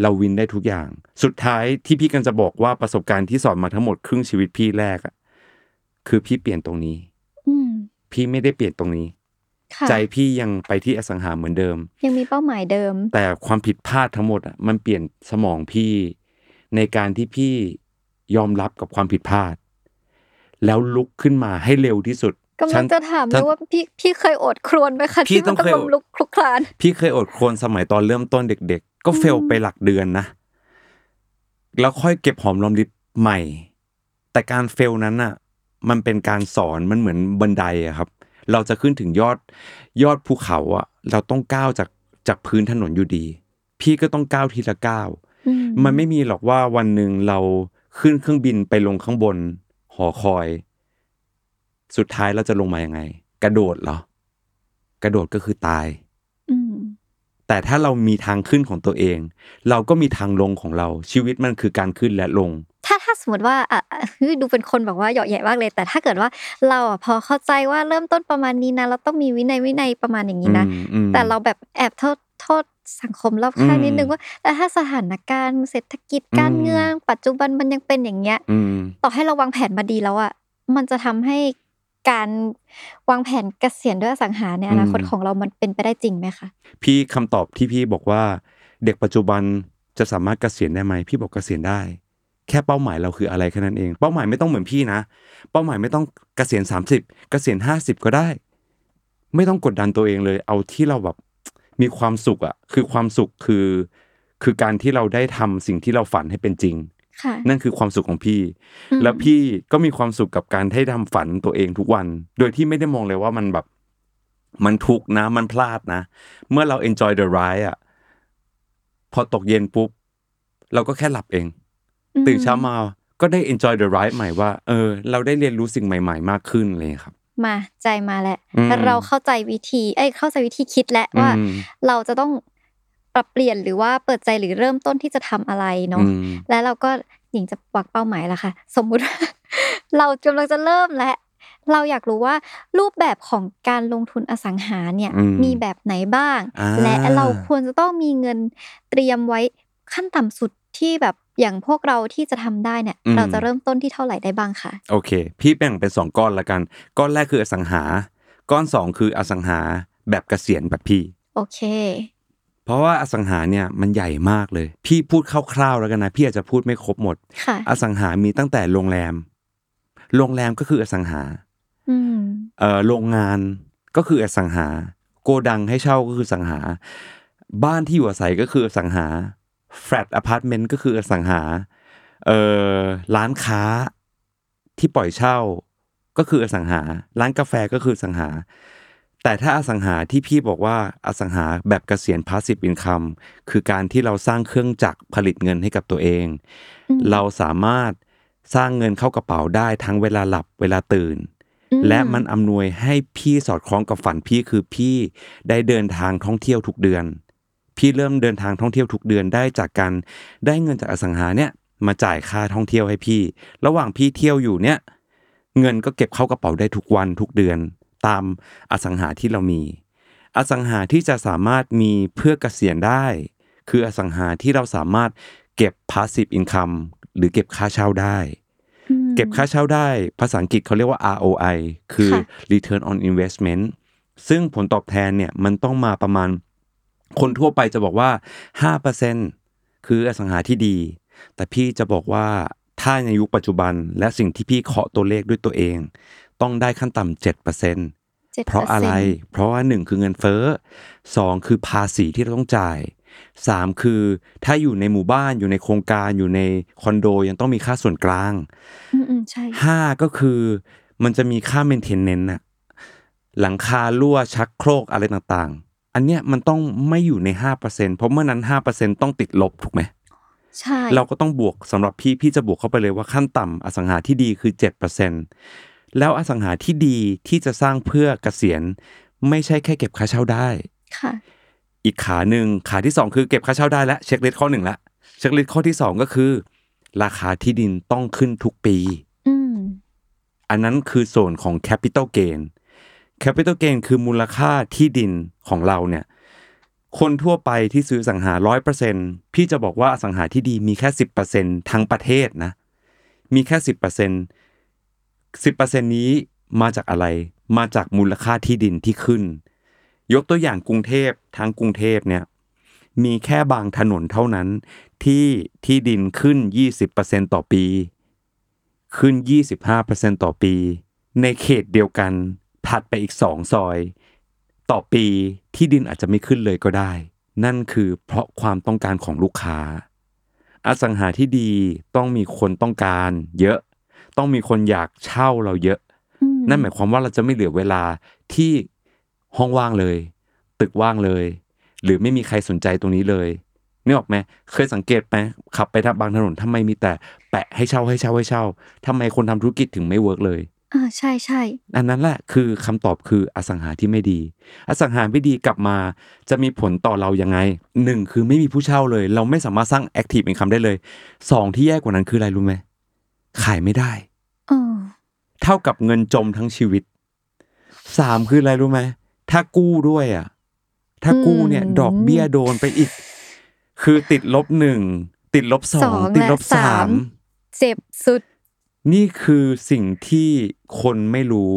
C: เราวินได้ทุกอย่าง สุดท้ายที่พี่กันจะบอกว่าประสบการณ์ที่สอนมาทั้งหมดครึ่งชีวิตพี่แรกอะคือพี่เปลี่ยนตรงนี้
B: อืม
C: พี่ไม่ได้เปลี่ยนตรงนี้
B: ค่ะ
C: ใจพี่ยังไปที่อสังหาเหมือนเดิม
B: ยังมีเป้าหมายเดิม
C: แต่ความผิดพลาดทั้งหมดอะมันเปลี่ยนสมองพี่ ในการที่พี่ยอมรับกับความผิดพลาด แล้วลุกขึ้นมาให้เร็วที่สุด
B: กำ
C: ฉั
B: ลั
C: น
B: งจะถามเลยว่าพี่พี่เคยอดครวญไหมคะ
C: พี่
B: ที่
C: ต้
B: มั
C: อนง
B: ต้อง
C: เคย
B: ลมลุกคลุกคลาน
C: พี่เคยอดครวญสมัยตอนเริ่มต้นเด็ก ๆ ก็เฟล
B: อืม
C: ไปหลักเดือนนะ แล้วค่อยเก็บหอมรอมริบใหม่ แต่การเฟลนั้นอะ มันเป็นการสอนมันเหมือนบันไดอะครับ เราจะขึ้นถึงยอดยอดภูเขาอะเราต้องก้าวจากจากพื้นถนนอยู่ดี พี่ก็ต้องก้าวทีละก้าว
B: อื
C: มันไม่มีหรอกว่าวันหนึ่งเราขึ้นเครื่องบินไปลงข้างบน หอคอย สุดท้ายเราจะลงมายังไง กระโดดเหรอ กระโดดก็คือตาย
B: อืม
C: แต่ถ้าเรามีทางขึ้นของตัวเอง เราก็มีทางลงของเราชีวิตมันคือการขึ้นและลง
B: ถ้าถ้าสมมติว่าอะอะเฮ้ยดูเป็นคนแบบว่าเหยาะแหย่มากเลย แต่ถ้าเกิดว่าเราอะพอเข้าใจว่าเริ่มต้นประมาณนี้นะเราต้องมีวินัยวินัยประมาณอย่างนี้นะ
C: อืมอืม
B: แต่เราแบบแอบโทษโทษสังคมรอบข้าง
C: อืม
B: นิดนึงว่าแต่ถ้าสถานการณ์เศรษฐกิจการ
C: อืม
B: เมืองปัจจุบันมันยังเป็นอย่างเงี้ย
C: อืม
B: ต่อให้เราวางแผนมาดีแล้วอะมันจะทำให้การวางแผนเกษียณด้วยอสังหาในอนาคต
C: อืม
B: ของเรามันเป็นไปได้จริงไหมคะ
C: พี่คำตอบที่พี่บอกว่า เด็กปัจจุบันจะสามารถเกษียณได้ไหมพี่บอกเกษียณได้ แค่เป้าหมายเราคืออะไรแค่นั้นเอง เป้าหมายไม่ต้องเหมือนพี่นะ เป้าหมายไม่ต้องเกษียณสามสิบเกษียณห้าสิบก็ได้ ไม่ต้องกดดันตัวเองเลย เอาที่เราแบบมีความสุขอะคือความสุขคือ คือการที่เราได้ทำสิ่งที่เราฝันให้เป็นจริง
B: ค่ะ
C: นั่นคือความสุขของพี่
B: อืม
C: แล้วพี่ก็มีความสุขกับการให้ทำฝันตัวเองทุกวัน โดยที่ไม่ได้มองเลยว่ามันแบบ มันทุกข์นะ มันพลาดนะ เมื่อเรา enjoy the ride อะพอตกเย็นปุ๊บ เราก็แค่หลับเอง ตื่นเช้ามาก็ได้ enjoy the ride ใหม่ว่า เออ เราได้เรียนรู้สิ่งใหม่ ๆ มากขึ้นเลยครับ
B: มาใจมาแล้ว
C: อืม
B: เราเข้าใจวิธี เอ้ยเข้าใจวิธีคิดแล้วว่า
C: อืม
B: เราจะต้องปรับเปลี่ยนหรือว่าเปิดใจหรือเริ่มต้นที่จะทำอะไรเนาะ
C: อืม
B: แล้วเราก็หญิงจะวักเป้าหมายแล้วค่ะ สมมุติว่าเรากำลังจะเริ่มแล้วเราอยากรู้ว่ารูปแบบของการลงทุนอสังหาเนี่ย
C: อืม
B: มีแบบไหนบ้าง
C: อ่า
B: และเราควรจะต้องมีเงินเตรียมไว้ขั้นต่ำสุด ที่แบบอย่างพวกเราที่จะทำได้เนี่ยเราจะเริ่มต้นที่เท่าไหร่ได้บ้างคะ
C: โอเค พี่แบ่งเป็นสองก้อนละกัน ก้อนแรกคืออสังหา ก้อนสองคืออสังหาแบบเกษียณแบบพี่
B: โอเค
C: เพราะว่าอสังหาเนี่ยมันใหญ่มากเลย พี่พูดคร่าวๆแล้วกันนะ พี่อาจจะพูดไม่ครบหมด
B: ค่ะ
C: อสังหามีตั้งแต่โรงแรม โรงแรมก็คืออสังหา
B: อืม
C: เอ่อโรงงานก็คืออสังหา โกดังให้เช่าก็คืออสังหา บ้านที่อยู่อาศัยก็คืออสังหา แฟลตอพาร์ตเมนต์ก็คืออสังหาเอ่อร้านค้าที่ปล่อยเช่าก็คืออสังหา ร้านกาแฟก็คืออสังหา แต่ถ้าอสังหาที่พี่บอกว่าอสังหาแบบเกษียณ passive income คือการที่เราสร้างเครื่องจักรผลิตเงินให้กับตัวเอง
B: อืม
C: เราสามารถสร้างเงินเข้ากระเป๋าได้ทั้งเวลาหลับเวลาตื่น
B: อืม
C: และมันอำนวยให้พี่สอดคล้องกับฝันพี่คือพี่ได้เดินทางท่องเที่ยวทุกเดือน พี่เริ่มเดินทางท่องเที่ยวทุกเดือนได้จากการได้เงินจากอสังหาเนี่ยมาจ่ายค่าท่องเที่ยวให้พี่ ระหว่างพี่เที่ยวอยู่เนี่ยเงินก็เก็บเข้ากระเป๋าได้ทุกวันทุกเดือนตามอสังหาที่เรามี อสังหาที่จะสามารถมีเพื่อเกษียณได้ คืออสังหาที่เราสามารถเก็บ passive income หรือเก็บค่าเช่าได้ เก็บค่าเช่าได้ ภาษาอังกฤษเขาเรียกว่า ROI คือ Return on Investment ซึ่งผลตอบแทนเนี่ยมันต้องมาประมาณ คนทั่วไปจะบอกว่า 5%คืออสังหาที่ดี แต่พี่จะบอกว่าถ้าในยุคปัจจุบันและสิ่งที่พี่เคาะตัวเลขด้วยตัวเอง ต้องได้ขั้นต่ำ7%
B: 7%
C: เพราะอะไร เพราะว่าหนึ่งคือเงินเฟ้อสองคือภาษีที่เราต้องจ่ายสามคือถ้าอยู่ในหมู่บ้านอยู่ในโครงการอยู่ในคอนโดยังต้องมีค่าส่วนกลาง
B: อืมอืมใช่
C: ห้าก็คือมันจะมีค่าเมนเทนเนนต์น่ะหลังคารั่วชักโครกอะไรต่างๆ อันเนี้ยมันต้องไม่อยู่ในห้าเปอร์เซ็นเพราะเมื่อนั้นห้าเปอร์เซ็นต้องติดลบถูกไหม
B: ใช่
C: เราก็ต้องบวกสำหรับพี่พี่จะบวกเข้าไปเลยว่าขั้นต่ำอสังหาที่ดีคือเจ็ดเปอร์เซ็นแล้วอสังหาที่ดีที่จะสร้างเพื่อเกษียณ ไม่ใช่แค่เก็บค่าเช่าได้
B: ค่ะ
C: อีกขาหนึ่งขาที่สองคือเก็บค่าเช่าได้แล้ว checklist ข้อหนึ่งละ checklist ข้อที่สองก็คือ ราคาที่ดินต้องขึ้นทุกปี
B: อืม
C: อันนั้นคือส่วนของ capital gain capital gain คือมูลค่าที่ดินของเราเนี่ยคนทั่วไปที่ซื้ออสังหาร้อยเปอร์เซ็นต์พี่จะบอกว่าอสังหาที่ดีมีแค่สิบเปอร์เซ็นต์ทั้งประเทศนะ มีแค่สิบเปอร์เซ็นต์สิบเปอร์เซ็นนี้มาจากอะไร มาจากมูลค่าที่ดินที่ขึ้น ยกตัวอย่างกรุงเทพทั้งกรุงเทพเนี่ยมีแค่บางถนนเท่านั้นที่ที่ดินขึ้น 20%ต่อปี ขึ้น 25%ต่อปี ในเขตเดียวกัน ถัดไปอีกสองซอย ต่อปีที่ดินอาจจะไม่ขึ้นเลยก็ได้ นั่นคือเพราะความต้องการของลูกค้า อสังหาที่ดีต้องมีคนต้องการเยอะ ต้องมีคนอยากเช่าเราเยอะ
B: อืม
C: นั่นหมายความว่าเราจะไม่เหลือเวลาที่ห้องว่างเลย ตึกว่างเลย หรือไม่มีใครสนใจตรงนี้เลยนึกออกไหมเคยสังเกตไหมขับไปทางบางถนนทำไมมีแต่แปะให้เช่าให้เช่าให้เช่าทำไมคนทำธุรกิจถึงไม่เวิร์กเลย
B: อ่าใช่ใช่
C: อันนั้นแหละคือคำตอบคืออสังหาที่ไม่ดี อสังหาไม่ดีกลับมาจะมีผลต่อเรายังไงหนึ่งคือไม่มีผู้เช่าเลย เราไม่สามารถสร้างแอคทีฟอินคัมได้เลยสองที่แย่กว่านั้นคืออะไรรู้ไหมขายไม่ได้
B: เออ
C: เท่ากับเงินจมทั้งชีวิตสามคืออะไรรู้ไหมถ้ากู้ด้วยอะ ถ้ากู้เนี่ย ดอกเบี้ยโดนไปอีก คือติดลบหนึ่งติดลบสองติดลบสาม
B: เจ็บสุด
C: นี่คือสิ่งที่คนไม่รู้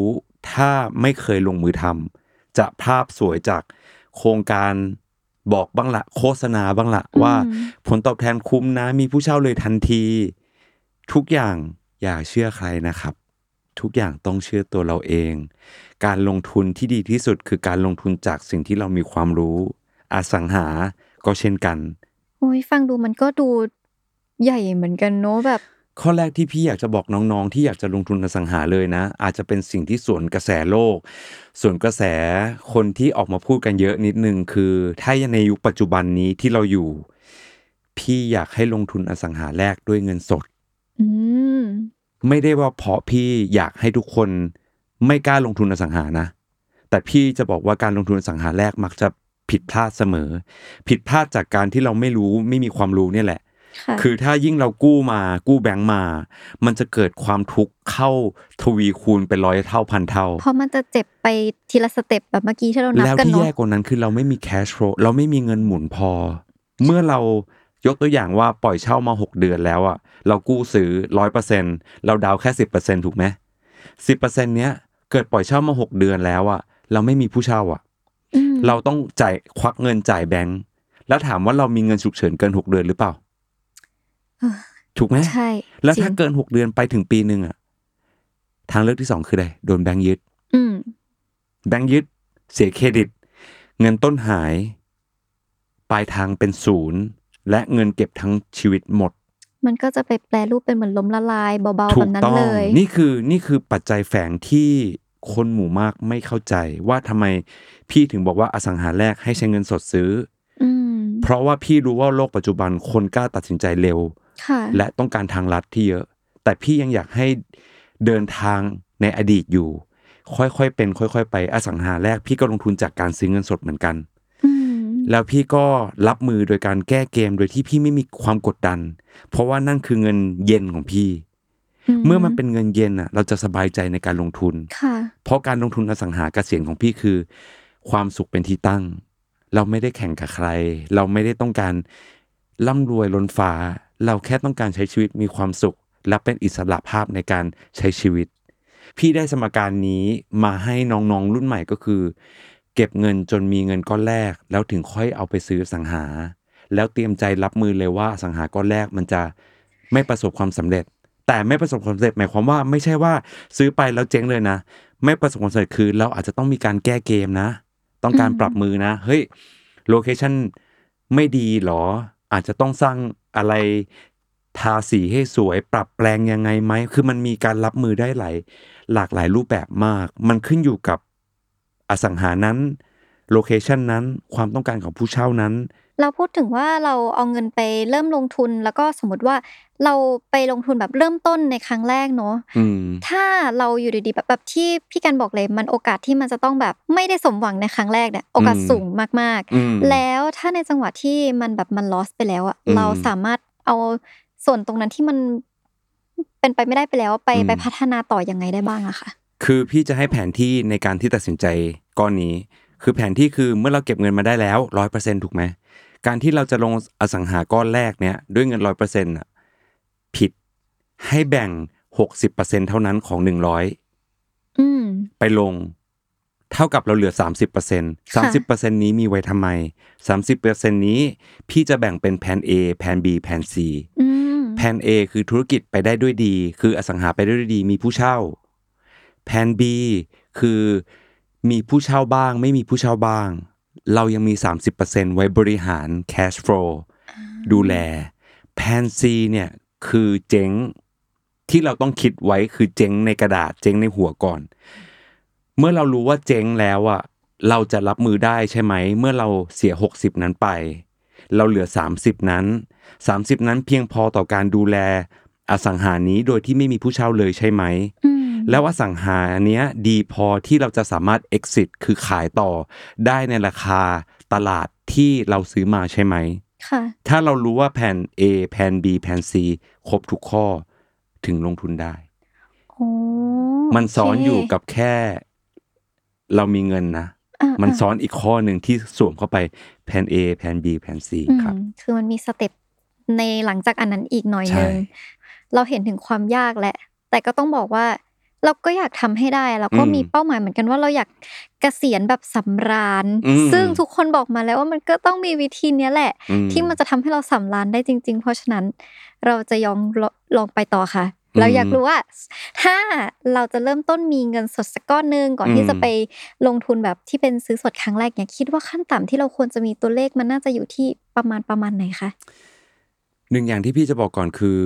C: ถ้าไม่เคยลงมือทำจะภาพสวยจากโครงการบอกบ้างละโฆษณาบ้างละว่าผลตอบแทนคุ้มนะ มีผู้เช่าเลยทันที ทุกอย่างอย่าเชื่อใครนะครับ ทุกอย่างต้องเชื่อตัวเราเอง การลงทุนที่ดีที่สุดคือการลงทุนจากสิ่งที่เรามีความรู้ อสังหาก็เช่นกัน
B: โอ้ยฟังดูมันก็ดูใหญ่เหมือนกันเนอะแบบ
C: ข้อแรกที่พี่อยากจะบอกน้องๆ ที่อยากจะลงทุนอสังหาเลยนะ อาจจะเป็นสิ่งที่สวนกระแสโลก ส่วนกระแสคนที่ออกมาพูดกันเยอะนิดนึงคือ ถ้าในยุคปัจจุบันนี้ที่เราอยู่ พี่อยากให้ลงทุนอสังหาแรกด้วยเงินสด
B: อืม
C: ไม่ได้ว่าเพราะพี่อยากให้ทุกคนไม่กล้าลงทุนอสังหานะ แต่พี่จะบอกว่าการลงทุนอสังหาแรกมักจะผิดพลาดเสมอ ผิดพลาดจากการที่เราไม่รู้ไม่มีความรู้เนี่ยแหละ
B: ค่ะ
C: คือถ้ายิ่งเรากู้มากู้แบงก์มา มันจะเกิดความทุกข์เข้าทวีคูณเป็นร้อยเท่าพันเท่า
B: เพราะมันจะเจ็บไปทีละ step แบบเมื่อกี้ที่เรานับ
C: แล้ว
B: กัน
C: ที่
B: เนาะ
C: แย่กว่านั้นคือเราไม่มี cash flow เราไม่มีเงินหมุนพอ เมื่อเรายกตัวอย่างว่าปล่อยเช่ามาหกเดือนแล้วอะเรากู้ซื้อร้อยเปอร์เซ็นต์เราดาวน์แค่สิบเปอร์เซ็นต์ถูกไหมสิบเปอร์เซ็นต์เนี้ยเกิดปล่อยเช่ามาหกเดือนแล้วอะเราไม่มีผู้เช่าอะ
B: อืม
C: เราต้องจ่ายควักเงินจ่ายแบงก์แล้วถามว่าเรามีเงินฉุกเฉินเกินหกเดือนหรือเปล่า
B: เออ
C: ถูกไหม
B: ใช่
C: แล้ว
B: จริ
C: ถ้างเกินหกเดือนไปถึงปีหนึ่งอะทางเลือกที่สองคืออะไร โดนแบงก์ยึด
B: อืม
C: แบงก์ยึด เสียเครดิต เงินต้นหาย ปลายทางเป็นศูนย์ และเงินเก็บทั้งชีวิตหมด
B: มันก็จะไปแปลรูปเป็นเหมือนล้มละลายเบาๆ
C: ถู
B: แบ
C: ก
B: บนั้น
C: ต้อง
B: เลย
C: นี่คือนี่คือปัจจัยแฝงที่คนหมู่มากไม่เข้าใจว่าทำไมพี่ถึงบอกว่าอสังหาแรกให้ใช้เงินสดซื้อ
B: อืม
C: เพราะว่าพี่รู้ว่าโลกปัจจุบันคนกล้าตัดสินใจเร็ว
B: ค่ะ
C: และต้องการทางลัดที่เยอะ แต่พี่ยังอยากให้เดินทางในอดีตอยู่ ค่อยๆเป็น ค่อย ๆ ไปอสังหาแรก พี่ก็ลงทุนจากการซื้อเงินสดเหมือนกัน
B: อืม
C: แล้วพี่ก็รับมือโดยการแก้เกมโดยที่พี่ไม่มีความกดดัน เพราะว่านั่นคือเงินเย็นของพี่ เมื่อมันเป็นเงินเย็นอะ เราจะสบายใจในการลงทุน
B: ค่ะ
C: เพราะการลงทุนอสังหาเกษียณของพี่คือ ความสุขเป็นที่ตั้ง เราไม่ได้แข่งกับใคร เราไม่ได้ต้องการร่ำรวยล้นฟ้า เราแค่ต้องการใช้ชีวิตมีความสุข และเป็นอิสระภาพในการใช้ชีวิต พี่ได้สมการนี้มาให้น้องๆรุ่นใหม่ก็คือ เก็บเงินจนมีเงินก้อนแรก แล้วถึงค่อยเอาไปซื้อสังหา แล้วเตรียมใจรับมือเลยว่าสังหาก้อนแรกมันจะไม่ประสบความสำเร็จ แต่ไม่ประสบความสำเร็จหมายความว่าไม่ใช่ว่าซื้อไปแล้วเจ๊งเลยนะ ไม่ประสบความสำเร็จคือ เราอาจจะต้องมีการแก้เกมนะ ต้องการปรับมือนะ เฮ้ยโลเคชั่นไม่ดีหรอ อาจจะต้องสร้าง อะไรทาสีให้สวยปรับแปลงยังไงไหม คือมันมีการรับมือได้หลายหลากหลายรูปแบบมาก มันขึ้นอยู่กับอสังหานั้น โลเคชันนั้น ความต้องการของผู้เช่านั้น
B: เราพูดถึงว่าเราเอาเงินไปเริ่มลงทุน แล้วก็สมมติว่าเราไปลงทุนแบบเริ่มต้นในครั้งแรกเนาะ
C: อืม
B: ถ้าเราอยู่ดีๆแบบแบบที่พี่กันบอกเลยมันโอกาสที่มันจะต้องแบบไม่ได้สมหวังในครั้งแรกเนี่ยโอกาส
C: อืม
B: สูงมาก
C: อืม
B: ๆแล้วถ้าในจังหวะที่มันแบบมัน loss ไปแล้วอะ
C: อืม
B: เราสามารถเอาส่วนตรงนั้นที่มันเป็นไปไม่ได้ไปแล้วไป
C: อืม
B: ไปพัฒนาต่อยังไงได้บ้างอะค่ะ
C: คือพี่จะให้แผนที่ในการที่ตัดสินใจก้อนนี้ คือแผนที่คือเมื่อเราเก็บเงินมาได้แล้วร้อยเปอร์เซ็นถูกไหม การที่เราจะลงอสังหาก้อนแรกเนี่ยด้วยเงินร้อยเปอร์เซ็นต์อะผิดให้แบ่งหกสิบเปอร์เซ็นเท่านั้นของหนึ่งร้อย
B: อืม
C: ไปลง เท่ากับเราเหลือสามสิบเปอร์เซ็นสามสิบเปอร์เซ็นนี้มีไว้ทำไมสามสิบเปอร์เซ็นนี้ พี่จะแบ่งเป็นแผน A แผน B แผน C
B: อืม
C: แผน A คือธุรกิจไปได้ด้วยดี คืออสังหาไปได้ด้วยดี มีผู้เช่า แผน B คือมีผู้เช่าบ้าง ไม่มีผู้เช่าบ้าง เรายังมี 30%ไว้บริหาร cash flow ดูแลแผน C เนี่ยคือเจ๊งที่เราต้องคิดไว้คือเจ๊งในกระดาษเจ๊งในหัวก่อน เมื่อเรารู้ว่าเจ๊งแล้วอะเราจะรับมือได้ใช่ไหม เมื่อเราเสีย 60 นั้นไป เราเหลือ 30 นั้น 30 นั้นเพียงพอต่อการดูแลอสังหานี้โดยที่ไม่มีผู้เช่าเลยใช่ไหม
B: อืม
C: แล้วอสังหาเนี้ยดีพอที่เราจะสามารถ exit คือขายต่อ ได้ในราคาตลาดที่เราซื้อมาใช่ไหม
B: ค่ะ
C: ถ้าเรารู้ว่าแผน A แผน B แผน C ครบทุกข้อถึงลงทุนได้
B: โอ้
C: มันซ้อน
B: โเค
C: อยู่กับแค่ เรามีเงินนะ
B: อ่า
C: มัน
B: อ่า
C: ซ้อนอีกข้อหนึ่งที่สวมเข้าไปแผน A แผน B แผน C
B: อืม
C: ครับ
B: คือมันมีสเต็ปในหลังจากอันนั้นอีกหน่อย
C: ใช่
B: นึง เราเห็นถึงความยากแหละ แต่ก็ต้องบอกว่า เราก็อยากทำให้ได้เราก็มีเป้าหมายเหมือนกันว่าเราอยากเกษียณแบบสำราญ
C: อืม
B: ซึ่งทุกคนบอกมาแล้วว่ามันก็ต้องมีวิธีเนี้ยแหละ
C: อืม
B: ที่มันจะทำให้เราสำราญได้จริง ๆ เพราะฉะนั้นเราจะยองลลองไปต่อค่ะ
C: อืม
B: เราอยากรู้ว่า ถ้าเราจะเริ่มต้นมีเงินสดสักก้อนหนึงก่อนที่
C: อืม
B: จะไปลงทุนแบบที่เป็นซื้อสดครั้งแรกเนี่ยคิดว่าขั้นต่ำที่เราควรจะมีตัวเลขมันน่าจะอยู่ที่ประมาณประมาณไหนคะ
C: หนึ่งอย่างที่พี่จะบอกก่อนคือ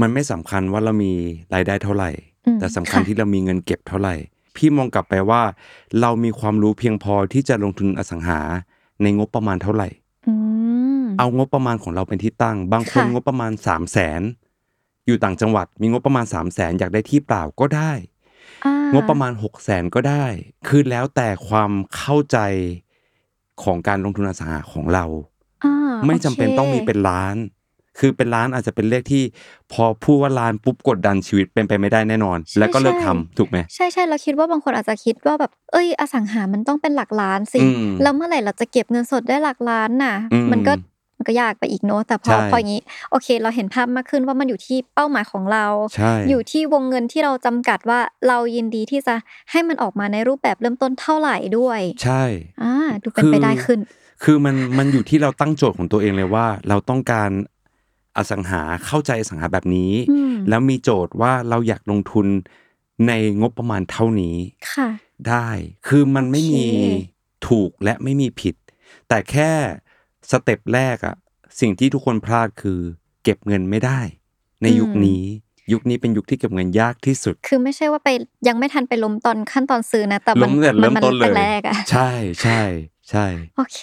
C: มันไม่สำคัญว่าเรามีรายได้เท่าไหร่
B: อืม
C: แต่สำคัญ
B: ค่ะ
C: ที่เรามีเงินเก็บเท่าไหร่ พี่มองกลับไปว่า เรามีความรู้เพียงพอที่จะลงทุนอสังหาในงบประมาณเท่าไหร่
B: อืม
C: เอางบประมาณของเราเป็นที่ตั้ง บางคน
B: ค่ะ
C: งบประมาณสามแสนอยู่ต่างจังหวัด มีงบประมาณสามแสนอยากได้ที่เปล่าก็ได้
B: อ่าง
C: บประมาณหกแสนก็ได้ คือแล้วแต่ความเข้าใจของการลงทุนอสังหาของเรา
B: อ่า
C: ไม่จำเป็น
B: โค
C: ต้องมีเป็นล้าน คือเป็นล้านอาจจะเป็นเลขที่ พอพูดว่าล้านปุ๊บกดดันชีวิตเป็นไปไม่ได้แน่นอน แล้วก็เลิกทำถูกไหม
B: ใช่ใช่เราคิดว่าบางคนอาจจะคิดว่าแบบเอ้ยอสังหามันต้องเป็นหลักล้านสิ
C: อืม
B: แล้วเมื่อไหร่เราจะเก็บเงินสดได้หลักล้านน่ะ
C: อืม
B: มันก็มันก็ยากไปอีกเนอะแต่พอ
C: ใช่
B: พออย่างนี้โอเค เราเห็นภาพมากขึ้นว่ามันอยู่ที่เป้าหมายของเรา
C: ใช่
B: อยู่ที่วงเงินที่เราจำกัดว่าเรายินดีที่จะให้มันออกมาในรูปแบบเริ่มต้นเท่าไหร่ด้วย
C: ใช่
B: อ่าดูเป็นไปได้ขึ้น
C: คือมันมันอยู่ที่เราตั้งโจทย์ของตัวเองเลยว่า เราต้องการ อสังหาเข้าใจอสังหาแบบนี้
B: อืม
C: แล้วมีโจทย์ว่าเราอยากลงทุนในงบประมาณเท่านี้
B: ค่ะ
C: ได้คือมันไม่มี
B: โอเค
C: ถูกและไม่มีผิด แต่แค่ step แรกอะสิ่งที่ทุกคนพลาดคือ เก็บเงินไม่ได้ ในยุคนี้ยุคนี้เป็นยุคที่เก็บเงินยากที่สุด
B: คือไม่ใช่ว่าไปยังไม่ทันไปล้มตอนขั้นตอนซื้อนะ แต่มั
C: ล้มแต่เริ่มต้นเลย
B: แรกๆอะ
C: ใช่ใช่ ใช่
B: โอเค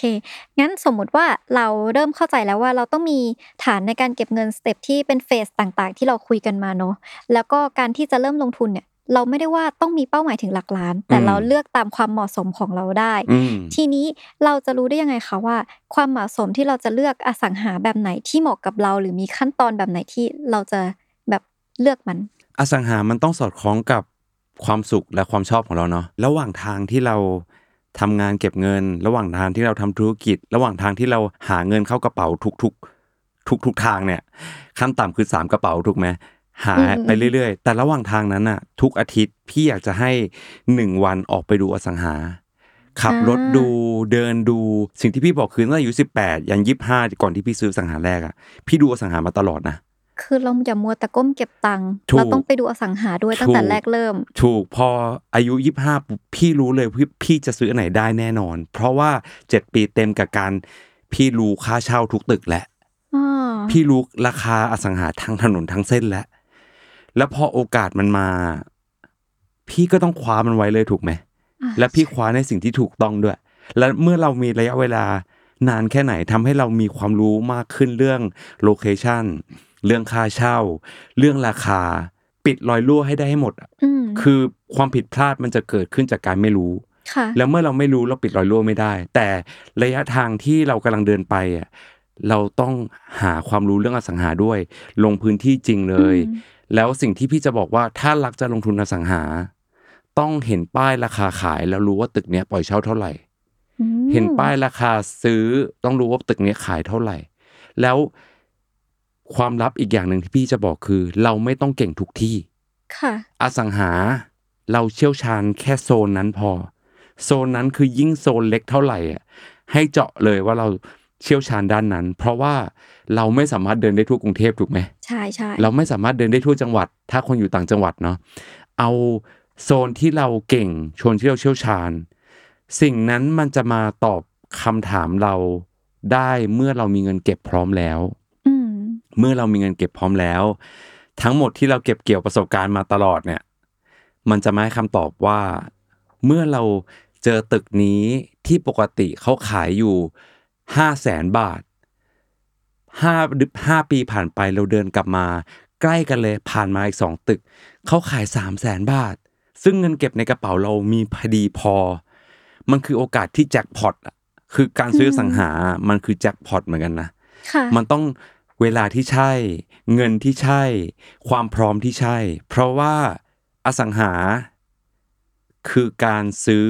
B: งั้นสมมุติว่าเราเริ่มเข้าใจแล้วว่าเราต้องมีฐานในการเก็บเงิน step ที่เป็น phase ต่างๆ ที่เราคุยกันมาเนาะแล้วก็การที่จะเริ่มลงทุนเนี่ย เราไม่ได้ว่าต้องมีเป้าหมายถึงหลักล้าน แต่
C: อืม
B: เราเลือกตามความเหมาะสมของเราได้
C: อืม
B: ทีนี้เราจะรู้ได้ยังไงคะว่า ความเหมาะสมที่เราจะเลือกอสังหาแบบไหนที่เหมาะกับเรา หรือมีขั้นตอนแบบไหนที่เราจะแบบเลือกมัน
C: อสังหามันต้องสอดคล้องกับความสุขและความชอบของเราเนาะระหว่างทางที่เรา ทำงานเก็บเงิน ระหว่างทางที่เราทำธุรกิจ ระหว่างทางที่เราหาเงินเข้ากระเป๋าทุกๆ ทุกๆทางเนี่ยขั้นต่ำคือสามกระเป๋าถูกไหมหา
B: อืม
C: ไปเรื่อยๆ แต่ระหว่างทางนั้นอะทุกอาทิตย์พี่อยากจะให้หนึ่งวันออกไปดูอสังหา ขับรถดูเดินดูสิ่งที่พี่บอกคือตั้งแต่อายุสิบแปดยันยี่ห้าก่อนที่พี่ซื้ออสังหาแรกอะพี่ดูอสังหามาตลอดนะ
B: คือเราอย่ามัวแต่ก้มเก็บตังค์
C: ถูก
B: เราต้องไปดูอสังหาด้วยตั้งแต่
C: ถูก
B: แรกเริ่ม
C: ถูกพออายุยี่ห้าพี่รู้เลยพี่พี่จะซื้ออันไหนได้แน่นอน เพราะว่าเจ็ดปีเต็มกับการ พี่รู้ค่าเช่าทุกตึกแล้ว
B: อ่า
C: พี่รู้ราคาอสังหาทั้งถนนทั้งเส้นแล้วแล้วพอโอกาสมันมา พี่ก็ต้องคว้ามันไว้เลยถูกไหม
B: อ่า
C: และพี่คว้าในสิ่งที่ถูกต้องด้วย และเมื่อเรามีระยะเวลานานแค่ไหนทำให้เรามีความรู้มากขึ้นเรื่องโลเคชัน เรื่องค่าเช่า เรื่องราคา ปิดรอยรั่วให้ได้ให้หมดอะ
B: อืม
C: คือความผิดพลาดมันจะเกิดขึ้นจากการไม่รู้
B: ค่ะ
C: แล้วเมื่อเราไม่รู้เราปิดรอยรั่วไม่ได้ แต่ระยะทางที่เรากำลังเดินไปอะเราต้องหาความรู้เรื่องอสังหาด้วย ลงพื้นที่จริงเลย
B: อืม
C: แล้วสิ่งที่พี่จะบอกว่าถ้ารักจะลงทุนอสังหา ต้องเห็นป้ายราคาขายแล้วรู้ว่าตึกเนี้ยปล่อยเช่าเท่าไหร่
B: อืม
C: เห็นป้ายราคาซื้อต้องรู้ว่าตึกเนี้ยขายเท่าไหร่ แล้ว ความลับอีกอย่างหนึ่งที่พี่จะบอกคือ เราไม่ต้องเก่งทุกที่
B: ค่ะ
C: อสังหา เราเชี่ยวชาญแค่โซนนั้นพอ โซนนั้นคือยิ่งโซนเล็กเท่าไหร่อะให้เจาะเลยว่าเราเชี่ยวชาญด้านนั้น เพราะว่าเราไม่สามารถเดินได้ทั่วกรุงเทพถูกไหม
B: ใช่ใช่
C: เราไม่สามารถเดินได้ทั่วจังหวัด ถ้าคนอยู่ต่างจังหวัดเนาะเอาโซนที่เราเก่งโซนที่เราเชี่ยวชาญ สิ่งนั้นมันจะมาตอบคำถามเราได้เมื่อเรามีเงินเก็บพร้อมแล้ว
B: อืม
C: เมื่อเรามีเงินเก็บพร้อมแล้ว ทั้งหมดที่เราเก็บเกี่ยวประสบการณ์มาตลอดเนี่ย มันจะมาให้คำตอบว่า เมื่อเราเจอตึกนี้ที่ปกติเขาขายอยู่ห้าแสนบาทห้าห้าปีผ่านไปเราเดินกลับมา ใกล้กันเลยผ่านมาอีกสองตึกเขาขายสามแสนบาท ซึ่งเงินเก็บในกระเป๋าเรามีพอดีพอ มันคือโอกาสที่แจ็คพอตอะคือการซื้ออสังหา มันคือแจ็คพอตเหมือนกันนะ
B: ค่ะ
C: มันต้อง เวลาที่ใช่ เงินที่ใช่ ความพร้อมที่ใช่ เพราะว่าอสังหา คือการซื้อ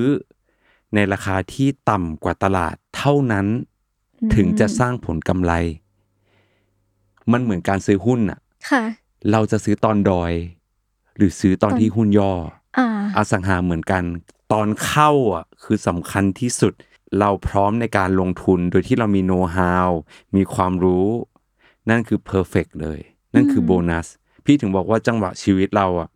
C: ในราคาที่ต่ำกว่าตลาดเท่านั้น
B: อืม
C: ถึงจะสร้างผลกำไร มันเหมือนการซื้อหุ้นอะ
B: ค่ะ
C: เราจะซื้อตอนดอย หรือซื้อตอน
B: ตอน
C: ที่หุ้นย่อ
B: อ่า
C: อสังหาเหมือนกัน ตอนเข้าอะคือสำคัญที่สุด เราพร้อมในการลงทุนโดยที่เรามีโน้ตฮาวมีความรู้ นั่นคือเพอร์เฟกเลย นั่นคือ
B: ม
C: โบนัส พี่ถึงบอกว่าจังหวะชีวิตเราอะ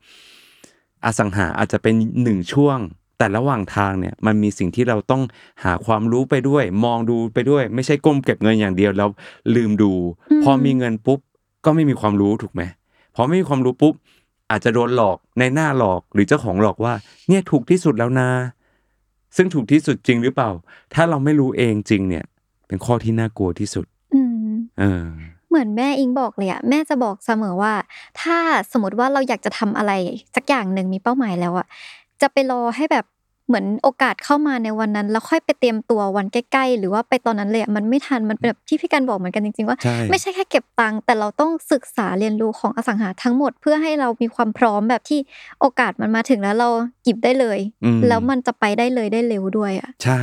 C: อสังหาอาจจะเป็นหนึ่งช่วง แต่ระหว่างทางเนี่ยมันมีสิ่งที่เราต้องหาความรู้ไปด้วย มองดูไปด้วย ไม่ใช่ก้มเก็บเงินอย่างเดียวแล้วลืมดู
B: อืม
C: พอมีเงินปุ๊บก็ไม่มีความรู้ถูกไหมพอไม่มีความรู้ปุ๊บอาจจะโดนหลอกในหน้าหลอกหรือเจ้าของหลอกว่า เนี่ยถูกที่สุดแล้วนะซึ่งถูกที่สุดจริงหรือเปล่า ถ้าเราไม่รู้เองจริงเนี่ย เป็นข้อที่น่ากลัวที่สุด
B: อืม
C: เออ
B: เหมือนแม่อิงบอกเลยอะแม่จะบอกเสมอว่า ถ้าสมมติว่าเราอยากจะทำอะไรสักอย่างหนึ่งมีเป้าหมายแล้วอะจะไปรอให้แบบเหมือนโอกาสเข้ามาในวันนั้น แล้วค่อยไปเตรียมตัววันใกล้ๆ หรือว่าไปตอนนั้นเลยอะมันไม่ทันมันเป็นแบบที่พี่กันบอกเหมือนกันจริงๆว่า
C: ใช่
B: ไม่ใช่แค่เก็บตังค์แต่เราต้องศึกษาเรียนรู้ของอสังหาทั้งหมด เพื่อให้เรามีความพร้อมแบบที่โอกาสมันมาถึงแล้วเราหยิบได้เลย
C: อืม
B: แล้วมันจะไปได้เลยได้เร็วด้วยอะ
C: ใช่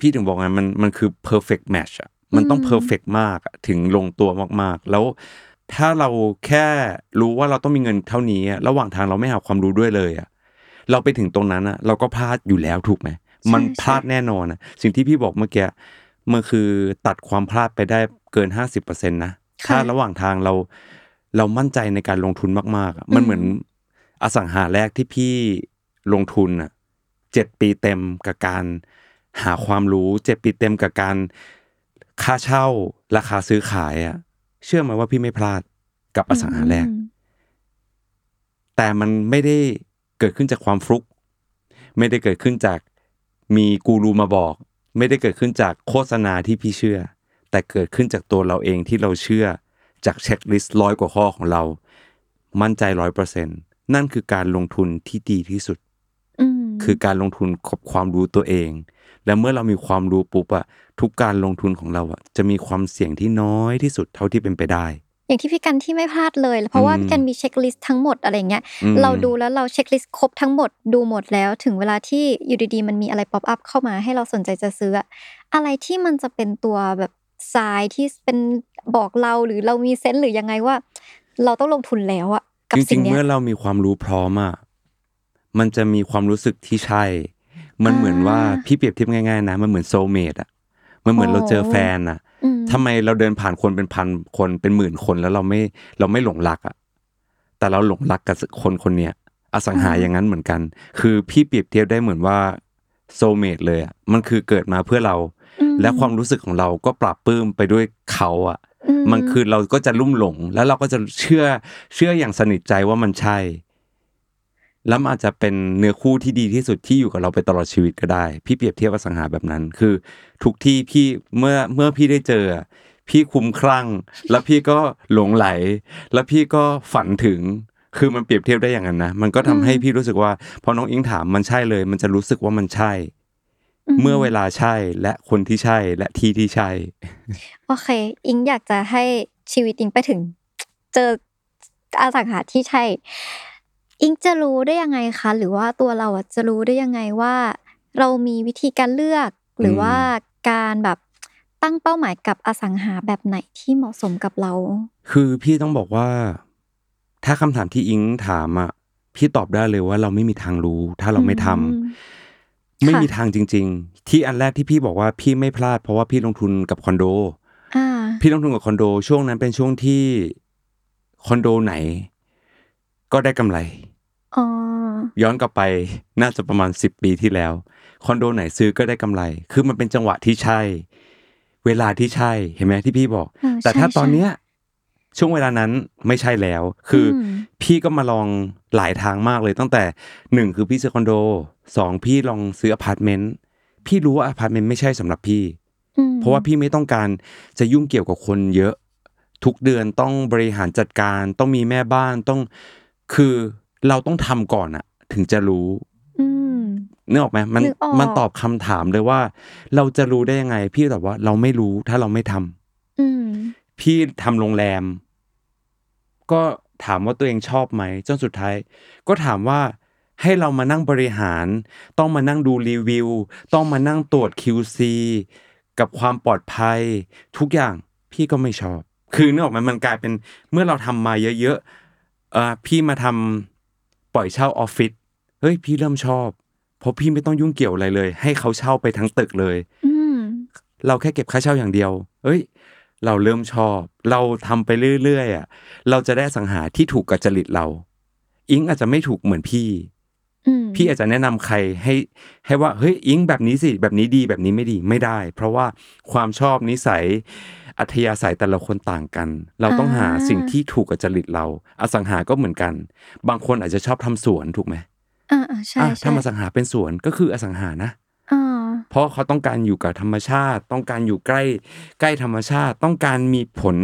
C: พี่ถึงบอกไงมันมันคือ perfect match อะ มันต้อง
B: อืม
C: perfect มากอะถึงลงตัวมากๆ แล้วถ้าเราแค่รู้ว่าเราต้องมีเงินเท่านี้อะระหว่างทางเราไม่หาความรู้ด้วยเลยอะเราไปถึงตรงนั้นอะเราก็พลาดอยู่แล้วถูกไหมมันพลาดแน่นอนอะสิ่งที่พี่บอกเมื่อกี้มันคือตัดความพลาดไปได้เกินห้าสิบเปอร์เซ็นต์นะถ้าระหว่างทางเราเรามั่นใจในการลงทุนมากๆอะมันเหมือนอสังหาแรกที่พี่ลงทุนอะเจ็ดปีเต็มกับการหาความรู้เจ็ดปีเต็มกับการ ค่าเช่า ราคาซื้อขายอะเชื่อไหมว่าพี่ไม่พลาดกับอสังหาแรก
B: อืม
C: แต่มันไม่ได้เกิดขึ้นจากความฟลุก ไม่ได้เกิดขึ้นจากมีกูรูมาบอก ไม่ได้เกิดขึ้นจากโฆษณาที่พี่เชื่อ แต่เกิดขึ้นจากตัวเราเองที่เราเชื่อจาก checklist ร้อยกว่าข้อของเรา มั่นใจร้อยเปอร์เซ็นต์นั่นคือการลงทุนที่ดีที่สุด
B: อืม
C: คือการลงทุนกับความรู้ตัวเอง และเมื่อเรามีความรู้ปุ๊บอะทุกการลงทุนของเราอะจะมีความเสี่ยงที่น้อยที่สุดเท่าที่เป็นไปได้
B: อย่างที่พี่กันที่ไม่พลาดเลย เพราะว่า
C: อืม
B: พี่กันมี checklist ทั้งหมดอะไรเงี้ย
C: อืม
B: เราดูแล้วเรา checklist ครบทั้งหมดดูหมดแล้วถึงเวลาที่อยู่ดีๆมันมีอะไร pop up เข้ามาให้เราสนใจจะซื้ออะอะไรที่มันจะเป็นตัวแบบทรายที่เป็นบอกเราหรือเรามีเซนส์หรือยังไงว่า เราต้องลงทุนแล้วอะกับ
C: จ
B: สิ่
C: ริ
B: ง
C: งๆ
B: เนี้ย
C: เมื่อเรามีความรู้พร้อมอะมันจะมีความรู้สึกที่ใช่ มันเหมือนว่า
B: อ่า
C: พี่เปรียบเทียบง่ายๆนะมันเหมือนโซเมดอะมันเหมือน
B: โอ้
C: เราเจอแฟนอะ
B: อืม
C: ทำไมเราเดินผ่านคนเป็นพันคนเป็นหมื่นคนแล้วเราไม่เราไม่หลงรักอะแต่เราหลงรักกับคนคนเนี้ยอสังหาอย่างนั้นเหมือนกัน คือพี่เปรียบเทียบได้เหมือนว่าโซเมดเลยอะมันคือเกิดมาเพื่อเรา
B: อืม
C: และความรู้สึกของเราก็ปรับปลื้มไปด้วยเขาอะ
B: อื
C: มันคือเราก็จะลุ่มหลง แล้วเราก็จะเชื่อเชื่ออย่างสนิทใจว่ามันใช่ แล้วมันอาจจะเป็นเนื้อคู่ที่ดีที่สุดที่อยู่กับเราไปตลอดชีวิตก็ได้ พี่เปรียบเทียบอสังหาแบบนั้น คือ ทุกที่พี่เมื่อเมื่อพี่ได้เจออะพี่คุ้มคลั่ง แล้วพี่ก็หลงไหล แล้วพี่ก็ฝันถึงคือมันเปรียบเทียบได้อย่างนั้นนะมันก็ทำให้พี่รู้สึกว่าพอน้องอิงถามมันใช่เลย มันจะรู้สึกว่ามันใช่ เมื่อเวลาใช่และคนที่ใช่และที่ที่ใช่
B: โอเค อิงอยากจะให้ชีวิตอิงไปถึง เจออสังหาที่ใช่ อิงจะรู้ได้ยังไงคะ หรือว่าตัวเราอะจะรู้ได้ยังไงว่า เรามีวิธีการเลือก หรือว่าการแบบตั้งเป้าหมายกับอสังหาแบบไหนที่เหมาะสมกับเรา
C: คือพี่ต้องบอกว่า ถ้าคำถามที่อิงถามอะพี่ตอบได้เลยว่าเราไม่มีทางรู้ ถ้าเราไม่ทำ
B: อืม
C: ไม่
B: ค่ะ
C: มีทางจริง ๆ ที่อันแรกที่พี่บอกว่าพี่ไม่พลาด เพราะว่าพี่ลงทุนกับคอนโด
B: อ่า
C: พี่ลงทุนกับคอนโดช่วงนั้นเป็นช่วงที่คอนโดไหน ก็ได้กำไร
B: อ๋อ
C: ย้อนกลับไปน่าจะประมาณสิบปีที่แล้ว คอนโดไหนซื้อก็ได้กำไร คือมันเป็นจังหวะที่ใช่ เวลาที่ใช่เห็นไหมที่พี่บอก
B: เออ
C: แต่
B: ใช่
C: ถ้าตอน
B: ใช่
C: เนี้ยช่วงเวลานั้นไม่ใช่แล้ว คืออื
B: ม
C: พี่ก็มาลองหลายทางมากเลยตั้งแต่หนึ่งคือพี่ซื้อคอนโดสองพี่ลองซื้ออพาร์ตเมนต์พี่รู้ว่าอพาร์ตเมนต์ไม่ใช่สำหรับพี่
B: อืม
C: เพราะว่าพี่ไม่ต้องการจะยุ่งเกี่ยวกับคนเยอะ ทุกเดือนต้องบริหารจัดการ ต้องมีแม่บ้านต้องคือเราต้องทำก่อนอะ ถึงจะรู้
B: อืม
C: นึกออกไหมมัน
B: นึกออก
C: มันตอบคำถามเลยว่า เราจะรู้ได้ยังไง พี่ตอบว่าเราไม่รู้ถ้าเราไม่ทำ
B: อืม
C: พี่ทำโรงแรม ก็ถามว่าตัวเองชอบไหมจนสุดท้าย ก็ถามว่าให้เรามานั่งบริหาร ต้องมานั่งดูรีวิว ต้องมานั่งตรวจ QC กับความปลอดภัย ทุกอย่างพี่ก็ไม่ชอบ คือนึกออกไหมมันกลายเป็นเมื่อเราทำมาเยอะๆเอ่อพี่มาทำปล่อยเช่าออฟฟิศ เฮ้ยพี่เริ่มชอบ เพราะพี่ไม่ต้องยุ่งเกี่ยวอะไรเลย ให้เขาเช่าไปทั้งตึกเลย
B: อืม
C: เราแค่เก็บค่าเช่าอย่างเดียว เอ้ย เราเริ่มชอบ เราทำไปเรื่อยๆอะ เราจะได้สังหาที่ถูกกับจริตเรา อิงอาจจะไม่ถูกเหมือนพี่
B: อืม
C: พี่อาจจะแนะนำใครให้ ให้ว่าเฮ้ยอิงแบบนี้สิแบบนี้ดีแบบนี้ไม่ดีไม่ได้ เพราะว่าความชอบนิสัย อัธยาศัยแต่ละคนต่างกัน เราต้องหาสิ่งที่ถูกกับจริตเรา อสังหาก็เหมือนกัน บางคนอาจจะชอบทำสวนถูกไหม
B: อ่าอ่าใช่
C: อะ
B: ใช่
C: ทำอสังหาเป็นสวนก็คืออสังหานะ
B: อ่า
C: เพราะเขาต้องการอยู่กับธรรมชาติ ต้องการอยู่ใกล้ใกล้ธรรมชาติ ต้องการมีผล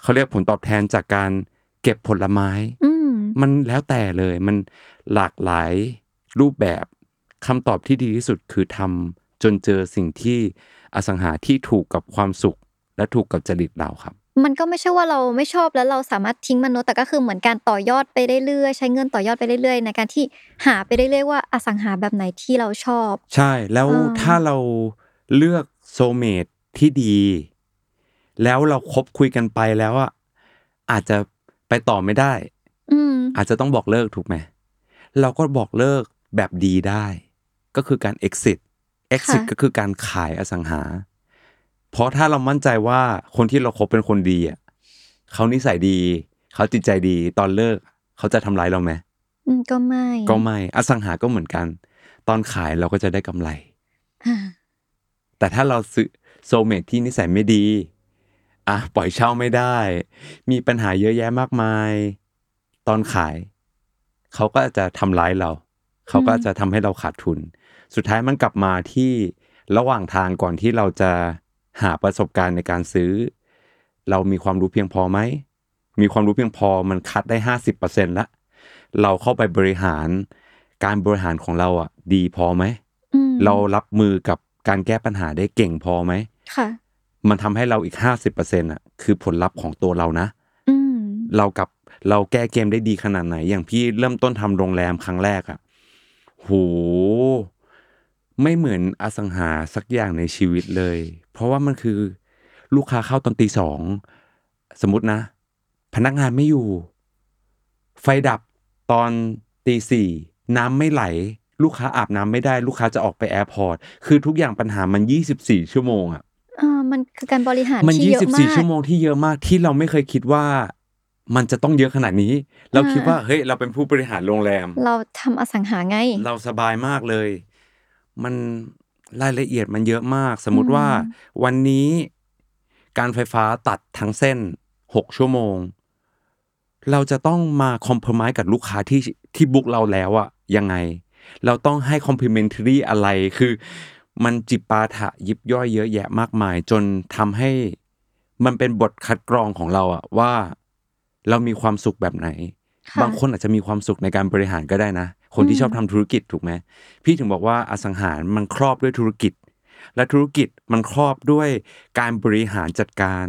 C: เขาเรียกผลตอบแทนจากการเก็บผลไม้
B: อืม
C: มันแล้วแต่เลยมันหลากหลายรูปแบบคำตอบที่ดีที่สุดคือทำจนเจอสิ่งที่อสังหาที่ถูกกับความสุข และถูกกับจริตเราครับ
B: มันก็ไม่ใช่ว่าเราไม่ชอบแล้วเราสามารถทิ้งมันเนอะแต่ก็คือเหมือนการต่อยอดไปเรื่อยๆใช้เงินต่อยอดไปเรื่อยๆในการที่หาไปเรื่อยๆว่าอสังหาแบบไหนที่เราชอบ
C: ใช่แล้ว
B: อ่า
C: ถ้าเราเลือกโซลเมทที่ดี แล้วเราคบคุยกันไปแล้วอะอาจจะไปต่อไม่ได้
B: อืม
C: อาจจะต้องบอกเลิกถูกไหมเราก็บอกเลิกแบบดีได้ ก็คือการ exit exit
B: ค่ะ
C: ก็คือการขายอสังหา เพราะถ้าเรามั่นใจว่าคนที่เราคบเป็นคนดีอะเขานิสัยดี เขาจิตใจดีตอนเลิก เขาจะทำร้ายเราไหม
B: อืมก็ไม่
C: ก็ไม่ อสังหาก็เหมือนกัน ตอนขายเราก็จะได้กำไร
B: อ่า
C: แต่ถ้าเราซื้อโซเมทที่นิสัยไม่ดี อะปล่อยเช่าไม่ได้ มีปัญหาเยอะแยะมากมาย ตอนขาย เขาก็จะทำร้ายเรา เขาก็จะทำให้เราขาดทุน สุดท้ายมันกลับมาที่ระหว่างทางก่อนที่เราจะ หาประสบการณ์ในการซื้อ เรามีความรู้เพียงพอไหม มีความรู้เพียงพอมันคัดได้ห้าสิบเปอร์เซ็นละเราเข้าไปบริหาร การบริหารของเราอะ ดีพอไหม
B: อืม
C: เรารับมือกับการแก้ปัญหาได้เก่งพอไหม
B: ค่ะ
C: มันทำให้เราอีกห้าสิบเปอร์เซ็นอะ คือผลลัพธ์ของตัวเรานะ
B: อืม
C: เรากับเราแก้เกมได้ดีขนาดไหน อย่างพี่เริ่มต้นทำโรงแรมครั้งแรกอะโห ไม่เหมือนอสังหาสักอย่างในชีวิตเลย เพราะว่ามันคือลูกค้าเข้าตอนตีสอง สมมตินะ พนักงานไม่อยู่ ไฟดับตอนตีสี่น้ำไม่ไหล ลูกค้าอาบน้ำไม่ได้ ลูกค้าจะออกไปแอร์พอร์ตคือทุกอย่างปัญหามันยี่สิบสี่ชั่วโมงอะ
B: อ่ามันคือการบริหาร
C: มัน
B: ที่
C: ยี่
B: เยอะ
C: สิบ
B: มา
C: สี่
B: ก
C: ชั่วโมงที่เยอะมากที่เราไม่เคยคิดว่ามันจะต้องเยอะขนาดนี้ เราคิดว่าเฮ้ยเราเป็นผู้บริหารโรงแรม
B: เราทำอสังหาไง
C: เราสบายมากเลย มันรายละเอียดมันเยอะมาก สมมุติว่าวันนี้การไฟฟ้าตัดทั้งเส้นหกชั่วโมง เราจะต้องมาคอมเพลมไกับลูกค้าที่ที่บุ๊กเราแล้วอะยังไง เราต้องให้คอมพลเมนทรีอะไรคือ มันจิปาถะยิบย่อยเยอะแยะมากมาย จนทำให้มันเป็นบทคัดกรองของเราอะว่า เรามีความสุขแบบไหน
B: ค่ะ
C: บางคนอาจจะมีความสุขในการบริหารก็ได้นะ คนที่
B: อืม
C: ชอบทำธุรกิจถูกไหมพี่ถึงบอกว่าอสังหารมันครอบด้วยธุรกิจ และธุรกิจมันครอบด้วยการบริหารจัดการ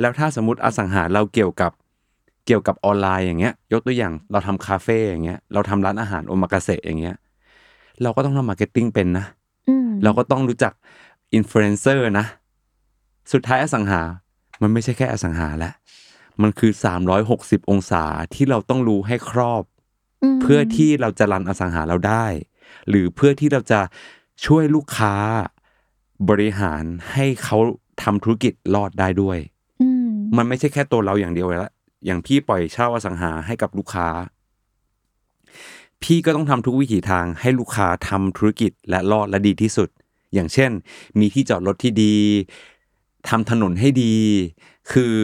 C: แล้วถ้าสมมติอสังหารเราเกี่ยวกับเกี่ยวกับออนไลน์อย่างเงี้ย ยกตัวอย่างเราทำคาเฟ่อย่างเงี้ยเราทำร้านอาหารโอมากาเสะอย่างเงี้ยเราก็ต้องทำ marketing เป็นนะ
B: อืม
C: เราก็ต้องรู้จักอินฟลูเอนเซอร์นะ สุดท้ายอสังหา มันไม่ใช่แค่อสังหาแล้วมันคือ 360 องศาที่เราต้องรู้ให้ครอบ
B: ม
C: เพื่อที่เราจะ run อสังหาเราได้ หรือเพื่อที่เราจะช่วยลูกค้าบริหารให้เขาทำธุรกิจรอดได้ด้วย
B: อืม
C: มันไม่ใช่แค่ตัวเราอย่างเดียวแล้วอย่างพี่ปล่อยเช่าอสังหาให้กับลูกค้า พี่ก็ต้องทำทุกวิถีทางให้ลูกค้าทำธุรกิจและรอดและดีที่สุด อย่างเช่น มีที่จอดรถที่ดีทำถนนให้ดี คือ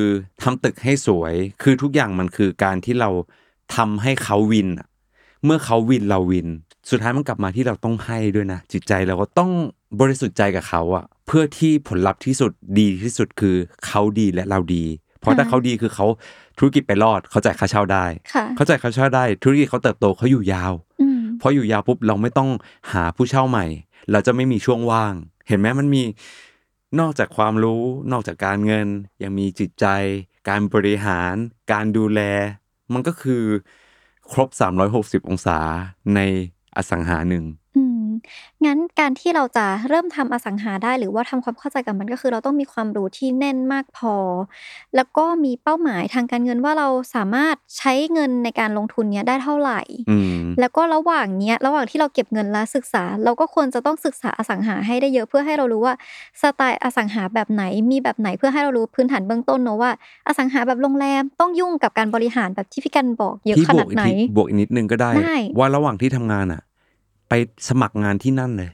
C: ทำตึกให้สวย คือทุกอย่างมันคือการที่เรา ทำให้เขาวินอะเมื่อเขาวินเราวิน สุดท้ายมันกลับมาที่เราต้องให้ด้วยนะ จิตใจเราก็ต้องบริสุทธิ์ใจกับเขาอะเพื่อที่ผลลัพธ์ที่สุดดีที่สุดคือเขาดีและเราดี เพราะถ้าเขาดีคือเขาธุรกิจไปรอด เขาจ่ายค่าเช่าได้
B: ค่ะ
C: เขาจ่ายค่าเช่าได้ ธุรกิจเขาเติบโตเขาอยู่ยาว
B: อืม
C: พออยู่ยาวปุ๊บเราไม่ต้องหาผู้เช่าใหม่ เราจะไม่มีช่วงว่าง เห็นไหมมันมีนอกจากความรู้นอกจากการเงินยังมีจิตใจ การบริหาร การดูแล มันก็คือครบ 360 องศาในอสังหาหนึ่ง
B: งั้นการที่เราจะเริ่มทำอสังหาได้ หรือว่าทำความเข้าใจกับมันก็คือ เราต้องมีความรู้ที่แน่นมากพอ แล้วก็มีเป้าหมายทางการเงินว่าเราสามารถใช้เงินในการลงทุนเนี้ยได้เท่าไหร่
C: อืม
B: แล้วก็ระหว่างเนี้ยระหว่างที่เราเก็บเงินและศึกษา เราก็ควรจะต้องศึกษาอสังหาให้ได้เยอะเพื่อให้เรารู้ว่าสไตล์อสังหาแบบไหนมีแบบไหนเพื่อให้เรารู้พื้นฐานเบื้องต้นเนอะว่า อสังหาแบบโรงแรมต้องยุ่งกับการบริหารแบบที่พี่กันบอกเยอะ
C: พี่
B: ข
C: บ
B: นาวด
C: กอีก
B: ไหน
C: ทีบวกอีกนิดนึงก็ได้
B: ได้
C: ว่าระหว่างที่ทำงานอะไป สมัครงานที่นั่นเลย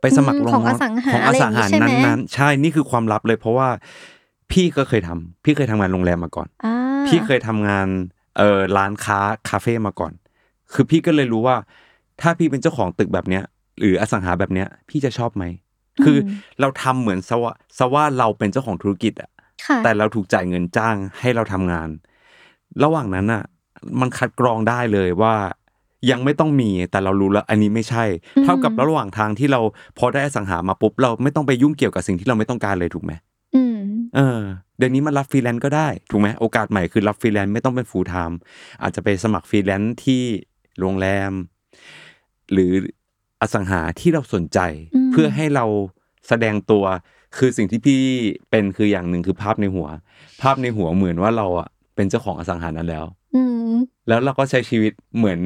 C: ไปสมัคร
B: อืม
C: ลง
B: ของอสังหา
C: ของอสังหา
B: อะไรอย่างงี้ใช่ไหม
C: นั้นๆใช่นี่คือความลับเลย เพราะว่าพี่ก็เคยทำพี่เคยทำงานโรงแรมมาก่อน
B: อ่า
C: พี่เคยทำงานเออร้านค้าคาเฟ่มาก่อน คือพี่ก็เลยรู้ว่า ถ้าพี่เป็นเจ้าของตึกแบบเนี้ย หรืออสังหาแบบเนี้ย พี่จะชอบไหมคืออเราทำเหมือนซะว่าซะว่าเราเป็นเจ้าของธุรกิจอะ
B: ค่ะ
C: แต่เราถูกจ่ายเงินจ้างให้เราทำงาน ระหว่างนั้นอะมันคัดกรองได้เลยว่า ยังไม่ต้องมีแต่เรารู้แล้วอันนี้ไม่ใช่
B: อืม
C: เท่ากับระหว่างทางที่เราพอได้อสังหามาปุ๊บเราไม่ต้องไปยุ่งเกี่ยวกับสิ่งที่เราไม่ต้องการเลยถูกไหม
B: อืม
C: เออเดี๋ยวนี้มันรับฟรีแลนซ์ก็ได้ถูกไหมโอกาสใหม่คือรับฟรีแลนซ์ไม่ต้องเป็น full-timeอาจจะไปสมัครฟรีแลนซ์ที่โรงแรม หรืออสังหาที่เราสนใจ
B: อืม
C: เพื่อให้เราแสดงตัวคือสิ่งที่พี่เป็นคืออย่างหนึ่งคือภาพในหัว ภาพในหัวเหมือนว่าเราอะเป็นเจ้าของอสังหานั้นแล้ว
B: อืม
C: แล้วเราก็ใช้ชีวิตเหมือน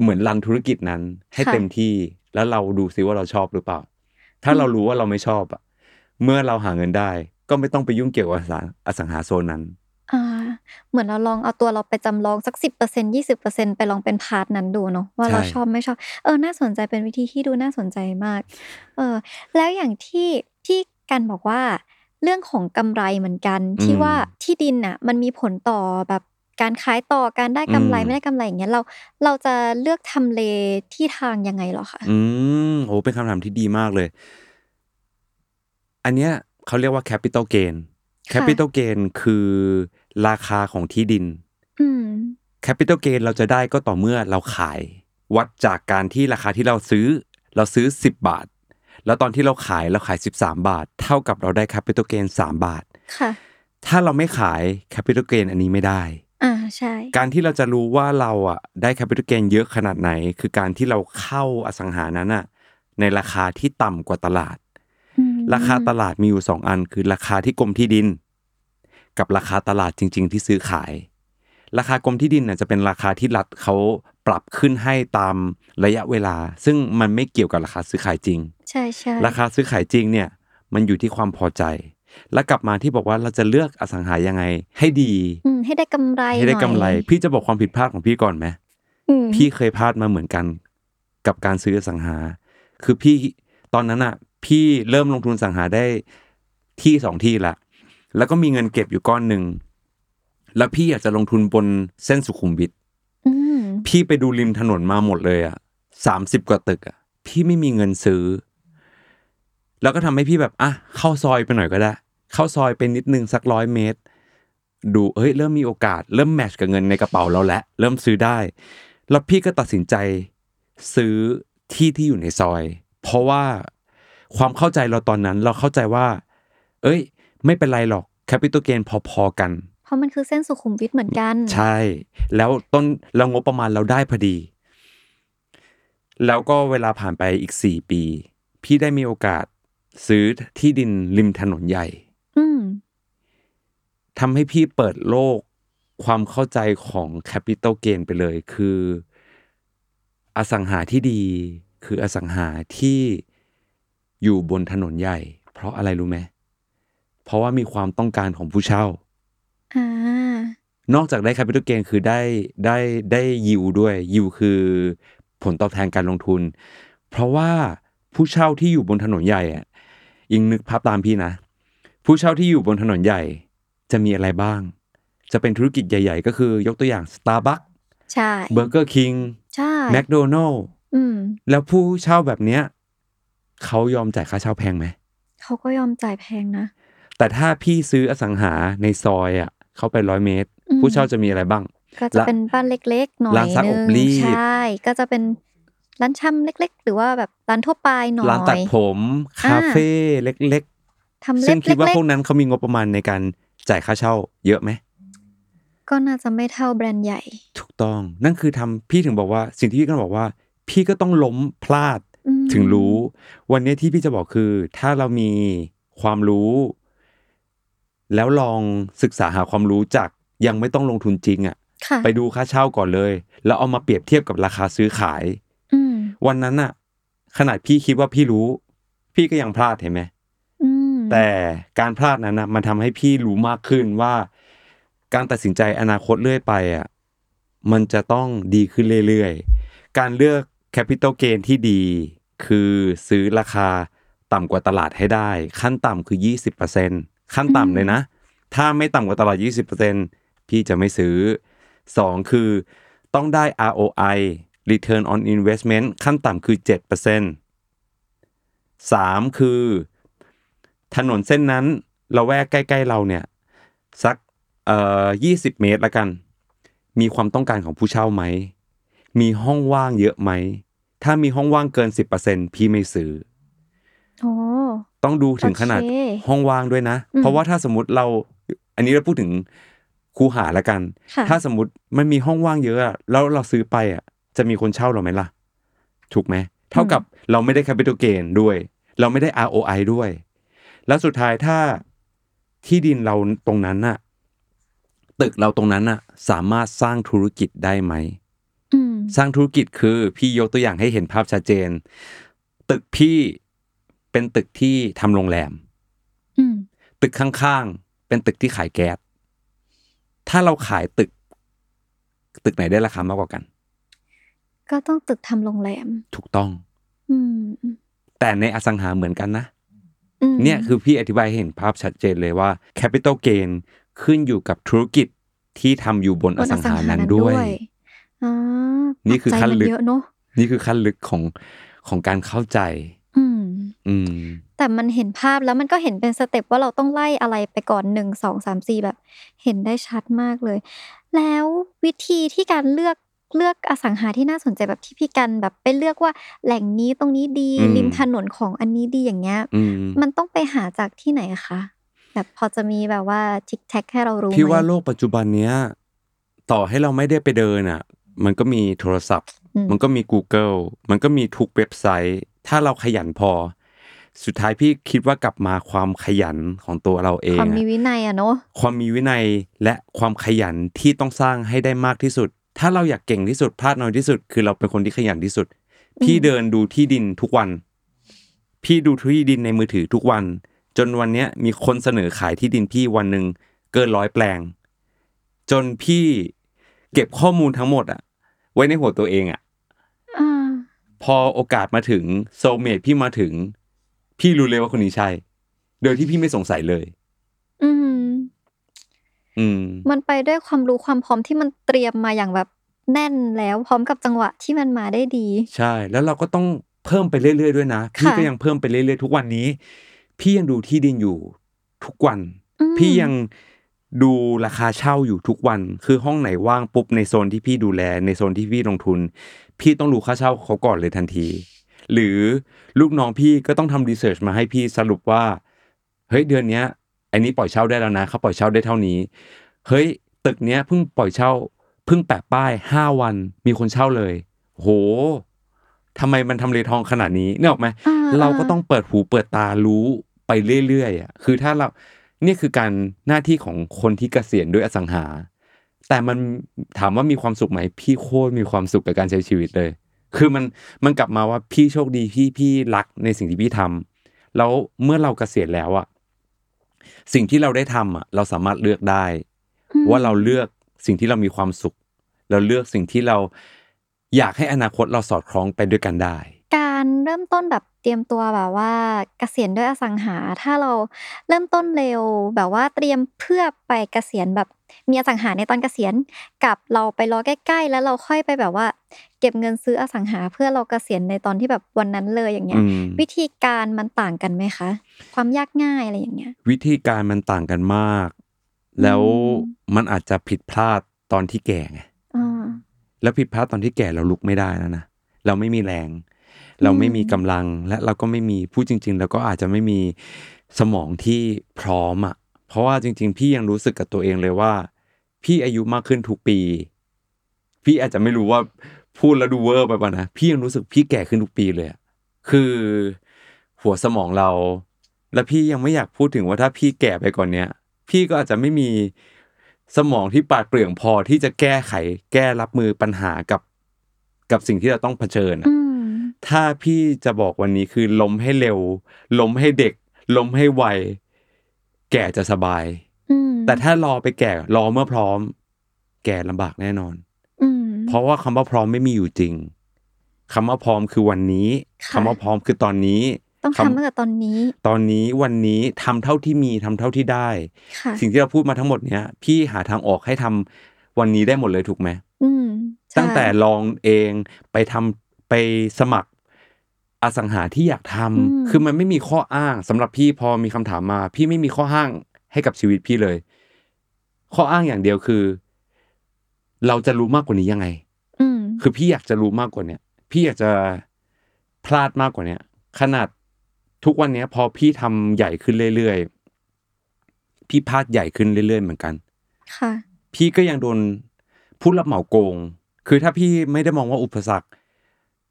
C: เหมือน run ธุรกิจนั้น ให้
B: ค่ะ
C: เต็มที่แล้วเราดูซิว่าเราชอบหรือเปล่า ถ้าเรารู้ว่าเราไม่ชอบอะ เมื่อเราหาเงินได้ ก็ไม่ต้องไปยุ่งเกี่ยวกับอสังอสังหาโซนนั้น
B: อ่าเหมือนเราลองเอาตัวเราไปจำลองสักสิบเปอร์เซ็นต์ยี่สิบเปอร์เซ็นต์ไปลองเป็น part นั้นดูเนาะว่าเรา
C: ใช่
B: ชอบไม่ชอบ เออ น่าสนใจเป็นวิธีที่ดูน่าสนใจมาก เออ แล้วอย่างที่พี่กันบอกว่า เรื่องของกำไรเหมือนกันที่ว่าที่ดินน่ะ มันมีผลต่อแบบ การขายต่อการได้กำไรไม่ได้กำไรอย่างเงี้ยเราเราจะเลือกทำเลที่ทางยังไงเหรอคะ
C: อืมโอ้เป็นคำถามที่ดีมากเลย อันเนี้ยเขาเรียกว่า capital gain
B: ค่ะ
C: capital gain คือราคาของที่ดิน
B: อืม
C: capital gain เราจะได้ก็ต่อเมื่อเราขาย วัดจากการที่ราคาที่เราซื้อ เราซื้อ 10 บาท แล้วตอนที่เราขายเราขาย 13 บาท เท่ากับเราได้ capital gain 3 บาท
B: ค่ะ
C: ถ้าเราไม่ขาย capital gain อันนี้ไม่ได้
B: อ่าใช่
C: การที่เราจะรู้ว่าเราอะได้ capital gain เยอะขนาดไหน คือการที่เราเข้าอสังหานั้นอะในราคาที่ต่ำกว่าตลาด
B: อืม
C: ราคาตลาดมีอยู่สองอัน คือราคาที่กรมที่ดิน กับราคาตลาดจริง ๆ ที่ซื้อขาย ราคากรมที่ดินน่ะจะเป็นราคาที่รัฐเขาปรับขึ้นให้ตามระยะเวลา ซึ่งมันไม่เกี่ยวกับราคาซื้อขายจริง
B: ใช่ใช่
C: ราคาซื้อขายจริงเนี่ย มันอยู่ที่ความพอใจ แล้วกลับมาที่บอกว่าเราจะเลือกอสังหายังไง ให้ดี
B: อืมให้ได้กำไร
C: ให้ได้กำไร
B: หน่อย
C: พี่จะบอกความผิดพลาดของพี่ก่อนไหม
B: อืม
C: พี่เคยพลาดมาเหมือนกัน กับการซื้ออสังหา คือพี่ตอนนั้นอะพี่เริ่มลงทุนสังหาได้ที่สองที่ละแล้วก็มีเงินเก็บอยู่ก้อนหนึ่งแล้วพี่อยากจะลงทุนบนเส้นสุขุมวิท
B: อืม
C: พี่ไปดูริมถนนมาหมดเลยอะสามสิบกว่าตึกอะพี่ไม่มีเงินซื้อ แล้วก็ทำให้พี่แบบอะเข้าซอยไปหน่อยก็ได้ เข้าซอยไปนิดนึงสักร้อยเมตร ดูเอ้ยเริ่มมีโอกาส เริ่ม match กับเงินในกระเป๋าเราแล้วเริ่มซื้อได้ แล้วพี่ก็ตัดสินใจซื้อที่ที่อยู่ในซอย เพราะว่าความเข้าใจเราตอนนั้นเราเข้าใจว่า เอ้ย ไม่เป็นไรหรอก capital gain พอๆกัน
B: เพราะมันคือเส้นสุขุมวิทเหมือนกัน
C: ใช่ แล้วต้นเรางบประมาณเราได้พอดี แล้วก็เวลาผ่านไปอีกสี่ปี พี่ได้มีโอกาสซื้อที่ดินริมถนนใหญ่
B: อืม
C: ทำให้พี่เปิดโลกความเข้าใจของแคปิตอลเกนไปเลย คือ อสังหาที่ดี คืออสังหาที่อยู่บนถนนใหญ่ เพราะอะไรรู้ไหมเพราะว่ามีความต้องการของผู้เช่า
B: อ่า
C: นอกจากได้ capital gain คือได้ได้ได้ยิวด้วยยิวคือผลตอบแทนการลงทุน เพราะว่าผู้เช่าที่อยู่บนถนนใหญ่อะยิงนึกภาพตามพี่นะ ผู้เช่าที่อยู่บนถนนใหญ่ จะมีอะไรบ้าง จะเป็นธุรกิจใหญ่ ๆ ก็คือยกตัวอย่าง Starbucks
B: ใช่
C: Burger King
B: ใช่
C: McDonald
B: อืม
C: แล้วผู้เช่าแบบเนี้ยเขายอมจ่ายค่าเช่าแพงไหม
B: เขาก็ยอมจ่ายแพงนะ
C: แต่ถ้าพี่ซื้ออสังหาในซอยอะ เข้าไปร้อยเมตร
B: อืม
C: ผู้เช่าจะมีอะไรบ้าง
B: ก็จะเป็นบ้านเล็กๆหน่อย
C: ร้านซัก
B: นึ
C: องบรีด
B: ใช่ก็จะเป็นร้านชำเล็ก ๆ หรือว่าแบบร้านทั่วไปหน่อย
C: ร้านตัดผม คาเฟ่เล็ก
B: ทำ
C: ๆ
B: เล็
C: ซึ่
B: บ
C: งคิดว่า
B: เล็ก
C: พวกนั้นเขามีงบประมาณในการจ่ายค่าเช่า เยอะไหม
B: ๆก็น่าจะไม่เท่าแบรนด์ใหญ่
C: ถูกต้องนั่นคือทำพี่ถึงบอกว่า สิ่งที่พี่ก็บอกว่า พี่ก็ต้องล้มพลาด
B: อืม
C: ถึงรู้ วันนี้ที่พี่จะบอกคือ ถ้าเรามีความรู้ แล้วลองศึกษาหาความรู้จากยังไม่ต้องลงทุนจริงอะ่ะ
B: ค่ะ
C: ไปดูค่าเช่าก่อนเลย แล้วเอามาเปรียบเทียบกับราคาซื้อขาย
B: อืม
C: วันนั้นน่ะ ขนาดพี่คิดว่าพี่รู้ พี่ก็ยังพลาดเห็นไหม
B: อืม
C: แต่การพลาดนั้นนะมันทำให้พี่รู้มากขึ้นว่า การตัดสินใจอนาคตเรื่อยไปอะมันจะต้องดีขึ้นเรื่อยๆ การเลือกแคปิตอลเกนที่ดี คือซื้อราคาต่ำกว่าตลาดให้ได้ ขั้นต่ำคือ 20%ขั้นต่ำเลยนะ ถ้าไม่ต่ำกว่าตลาด 20%พี่จะไม่ซื้อ 2 คือต้องได้ ROI Return on Investment ขั้นต่ำคือ 7% 3 คือ ถนนเส้นนั้นเราแวกใกล้ ๆ เราเนี่ยสักเอ่อยี่สิบเมตรละกัน มีความต้องการของผู้เช่าไหม มีห้องว่างเยอะไหม ถ้ามีห้องว่างเกินสิบเปอร์เซ็นพี่ไม่ซื้อ
B: โอ้
C: ต้องดูถึงขนาด
B: โอเค
C: ห้องว่างด้วยนะ
B: อืม
C: เพราะว่าถ้าสมมติเรา อันนี้เราพูดถึงคูหาละกัน
B: ค่ะ
C: ถ้าสมมติมันมีห้องว่างเยอะอะแล้วเราซื้อไปอะ จะมีคนเช่าเราไหมล่ะ ถูกไหม เท่ากับเราไม่ได้ capital gain ด้วย เราไม่ได้ ROI ด้วย แล้วสุดท้ายถ้าที่ดินเราตรงนั้นน่ะ ตึกเราตรงนั้นน่ะ สามารถสร้างธุรกิจได้ไหม
B: อืม
C: สร้างธุรกิจคือ พี่ยกตัวอย่างให้เห็นภาพชัดเจน ตึกพี่เป็นตึกที่ทำโรงแรม
B: อืม
C: ตึกข้างๆเป็นตึกที่ขายแก๊สถ้าเราขายตึก ตึกไหนได้ราคามากกว่ากัน
B: ก็ต้องตึกทำโรงแรม
C: ถูกต้อง
B: อืมอืม
C: แต่ในอสังหาเหมือนกันนะ
B: อืม
C: เนี่ยคือพี่อธิบายให้เห็นภาพชัดเจนเลยว่า capital gain ขึ้นอยู่กับธุรกิจที่ทำอยู่บนอสังหานั้นด้วย
B: อ่า
C: นี่คือขั้นลึก
B: ปัจจัยมัเยอะเนาะ
C: นี่คือขั้นลึกของของการเข้าใจ
B: อืม
C: อืม
B: แต่มันเห็นภาพแล้วมันก็เห็นเป็นสเต็ปว่าเราต้องไล่อะไรไปก่อนหนึ่งสองสามสี่แบบ เห็นได้ชัดมากเลย แล้ววิธีที่การเลือก เลือกอสังหาที่น่าสนใจแบบที่พี่กันแบบไปเลือกว่าแหล่งนี้ตรงนี้ดี
C: อืม
B: ริมถนนของอันนี้ดีอย่างเงี้ย
C: อืม
B: มันต้องไปหาจากที่ไหนคะแบบพอจะมีแบบว่าทิกแท็กให้เรารู้ไหม
C: พี่ว่าโลกปัจจุบันเนี้ยต่อให้เราไม่ได้ไปเดินอะ มันก็มีโทรศัพท์
B: อืม
C: มันก็มี Google มันก็มีทุกเว็บไซต์ ถ้าเราขยันพอ สุดท้ายพี่คิดว่ากลับมาความขยันของตัวเราเอง
B: ความมี
C: อะ
B: วินัยอะเนาะ
C: ความมีวินัยและความขยันที่ต้องสร้างให้ได้มากที่สุด ถ้าเราอยากเก่งที่สุดพลาดน้อยที่สุด คือเราเป็นคนที่ขยันที่สุด พี่เดินดูที่ดินทุกวัน พี่ดูที่ดินในมือถือทุกวัน จนวันเนี้ยมีคนเสนอขายที่ดินพี่วันหนึ่งเกินร้อยแปลง จนพี่เก็บข้อมูลทั้งหมดอะไว้ในหัวตัวเองอะ
B: อ่า
C: พอโอกาสมาถึงโซเมทพี่มาถึง พี่รู้เลยว่าคนนี้ใช่ โดยที่พี่ไม่สงสัยเลย
B: อื
C: อืม
B: มันไปด้วยความรู้ความพร้อมที่มันเตรียมมาอย่างแบบแน่นแล้วพร้อมกับจังหวะที่มันมาได้ดี
C: ใช่ แล้วเราก็ต้องเพิ่มไปเรื่อยๆด้วยนะ พี่
B: ค่ะ
C: ก็ยังเพิ่มไปเรื่อยๆทุกวันนี้ พี่ยังดูที่ดินอยู่ทุกวัน
B: อืม
C: พี่ยังดูราคาเช่าอยู่ทุกวัน คือห้องไหนว่างปุ๊บในโซนที่พี่ดูแล ในโซนที่พี่ลงทุน พี่ต้องรู้ค่าเช่าเขาก่อนเลยทันที หรือลูกน้องพี่ก็ต้องทำรีเสิร์ชมาให้พี่สรุปว่า เฮ้ยเดือนเนี้ย อันนี้ปล่อยเช่าได้แล้วนะเขาปล่อยเช่าได้เท่านี้ เฮ้ย ตึกเนี้ยเพิ่งปล่อยเช่าเพิ่งแปะป้ายห้าวันมีคนเช่าเลย โหทำไมมันทำเลทองขนาดนี้เนี่ยออกไหม
B: อ่
C: เราก็ต้องเปิดหูเปิดตารู้ไปเรื่อยๆอะคือถ้าเรานี่คือการหน้าที่ของคนที่เกษียณด้วยอสังหา แต่มันถามว่ามีความสุขไหม พี่โคตรมีความสุขกับการใช้ชีวิตเลย คือมันมันกลับมาว่าพี่โชคดีพี่พี่รักในสิ่งที่พี่ทำแล้วเมื่อเราเกษียณแล้วอะ สิ่งที่เราได้ทำอะเราสามารถเลือกได้
B: อืม
C: ว่าเราเลือกสิ่งที่เรามีความสุข เราเลือกสิ่งที่เราอยากให้อนาคตเราสอดคล้องไปด้วยกันได้
B: การเริ่มต้นแบบเตรียมตัวแบบว่าเกษียณด้วยอสังหา ถ้าเราเริ่มต้นเร็วแบบว่าเตรียมเพื่อไปเกษียณแบบมีอสังหาในตอนเกษียณกับเราไปรอใกล้ ๆ แล้วเราค่อยไปแบบว่า เก็บเงินซื้ออสังหาเพื่อเราเกษียณในตอนที่แบบวันนั้นเลยอย่างเงี้ย
C: อืม
B: วิธีการมันต่างกันไหมคะ ความยากง่ายอะไรอย่างเงี้ย
C: วิธีการมันต่างกันมาก แล้ว
B: อืม
C: มันอาจจะผิดพลาดตอนที่แก่ไง
B: อ่า
C: แล้วผิดพลาดตอนที่แก่เราลุกไม่ได้แล้วนะเราไม่มีแรง เราไม่มีกำลังและเราก็ไม่มีพูดจริง ๆ แล้วก็อาจจะไม่มีสมองที่พร้อมอะ เพราะว่าจริง ๆ พี่ยังรู้สึกกับตัวเองเลยว่า พี่อายุมากขึ้นทุกปี พี่อาจจะไม่รู้ว่า พูดแล้วดูเวอร์ไปป่ะนะพี่ยังรู้สึกพี่แก่ขึ้นทุกปีเลยอะคือหัวสมองเรา แล้วพี่ยังไม่อยากพูดถึงว่าถ้าพี่แก่ไปก่อนเนี้ย พี่ก็อาจจะไม่มีสมองที่ปราดเปรื่องพอที่จะแก้ไข แก้รับมือปัญหากับ กับสิ่งที่เราต้องเผชิญอะ
B: อืม
C: ถ้าพี่จะบอกวันนี้คือล้มให้เร็วล้มให้เด็กล้มให้ไวแก่จะสบาย
B: อืม
C: แต่ถ้ารอไปแก่รอเมื่อพร้อม แก่ลำบากแน่นอน
B: อืม
C: เพราะว่าคำว่าพร้อมไม่มีอยู่จริงคำว่าพร้อมคือวันนี้
B: ค่ะ
C: คำว่าพร้อมคือตอนนี้
B: ต้อง
C: คำ
B: ทำตั้งแต่ตอนนี้
C: ตอนนี้วันนี้ทำเท่าที่มีทำเท่าที่ได้
B: ค่ะ
C: สิ่งที่เราพูดมาทั้งหมดเนี้ยพี่หาทางออกให้ทำวันนี้ได้หมดเลยถูกไหม
B: อืมใช่
C: ตั้งแต่ลองเองไปทำไปสมัครอสังหาที่อยากทำคือมันไม่มีข้ออ้างสำหรับพี่พอมีคำถามมา พี่ไม่มีข้ออ้างให้กับชีวิตพี่เลย ข้ออ้างอย่างเดียวคือ เราจะรู้มากกว่านี้ยังไง
B: อืม
C: คือพี่อยากจะรู้มากกว่าเนี้ยพี่อยากจะพลาดมากกว่าเนี้ยขนาดทุกวันเนี้ย พอพี่ทำใหญ่ขึ้นเรื่อยๆพี่พลาดใหญ่ขึ้นเรื่อยๆเหมือนกัน
B: ค่ะ
C: พี่ก็ยังโดนผู้รับเหมาโกง คือถ้าพี่ไม่ได้มองว่าอุปสรรค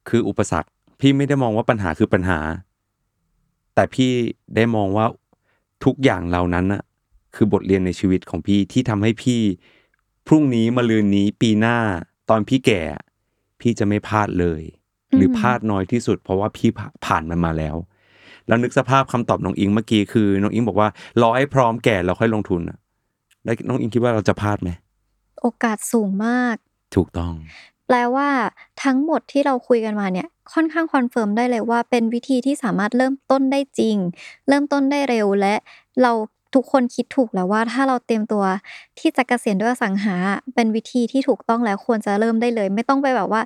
C: คืออุปสรรค พี่ไม่ได้มองว่าปัญหาคือปัญหา แต่พี่ได้มองว่าทุกอย่างเหล่านั้นน่ะคือบทเรียนในชีวิตของพี่ที่ทำให้พี่ พรุ่งนี้มะรืนนี้ปีหน้าตอนพี่แก่ พี่จะไม่พลาดเลย หรือพลาดน้อยที่สุด เพราะว่าพี่ผ่าผ่านมันมาแล้ว แล้วนึกสภาพคำตอบน้องอิงเมื่อกี้คือน้องอิงบอกว่ารอให้พร้อมแก่แล้วค่อยลงทุนอะแล้วน้องอิงคิดว่าเราจะพลาดไหม
B: โอกาสสูงมาก
C: ถูกต้อง
B: แปลว่าทั้งหมดที่เราคุยกันมาเนี่ย ค่อนข้างคอนเฟิร์มได้เลยว่าเป็นวิธีที่สามารถเริ่มต้นได้จริง เริ่มต้นได้เร็วและเรา ทุกคนคิดถูกแล้วว่าถ้าเราเตรียมตัวที่จะเกษียณด้วยอสังหา เป็นวิธีที่ถูกต้องแล้วควรจะเริ่มได้เลย ไม่ต้องไปแบบว่า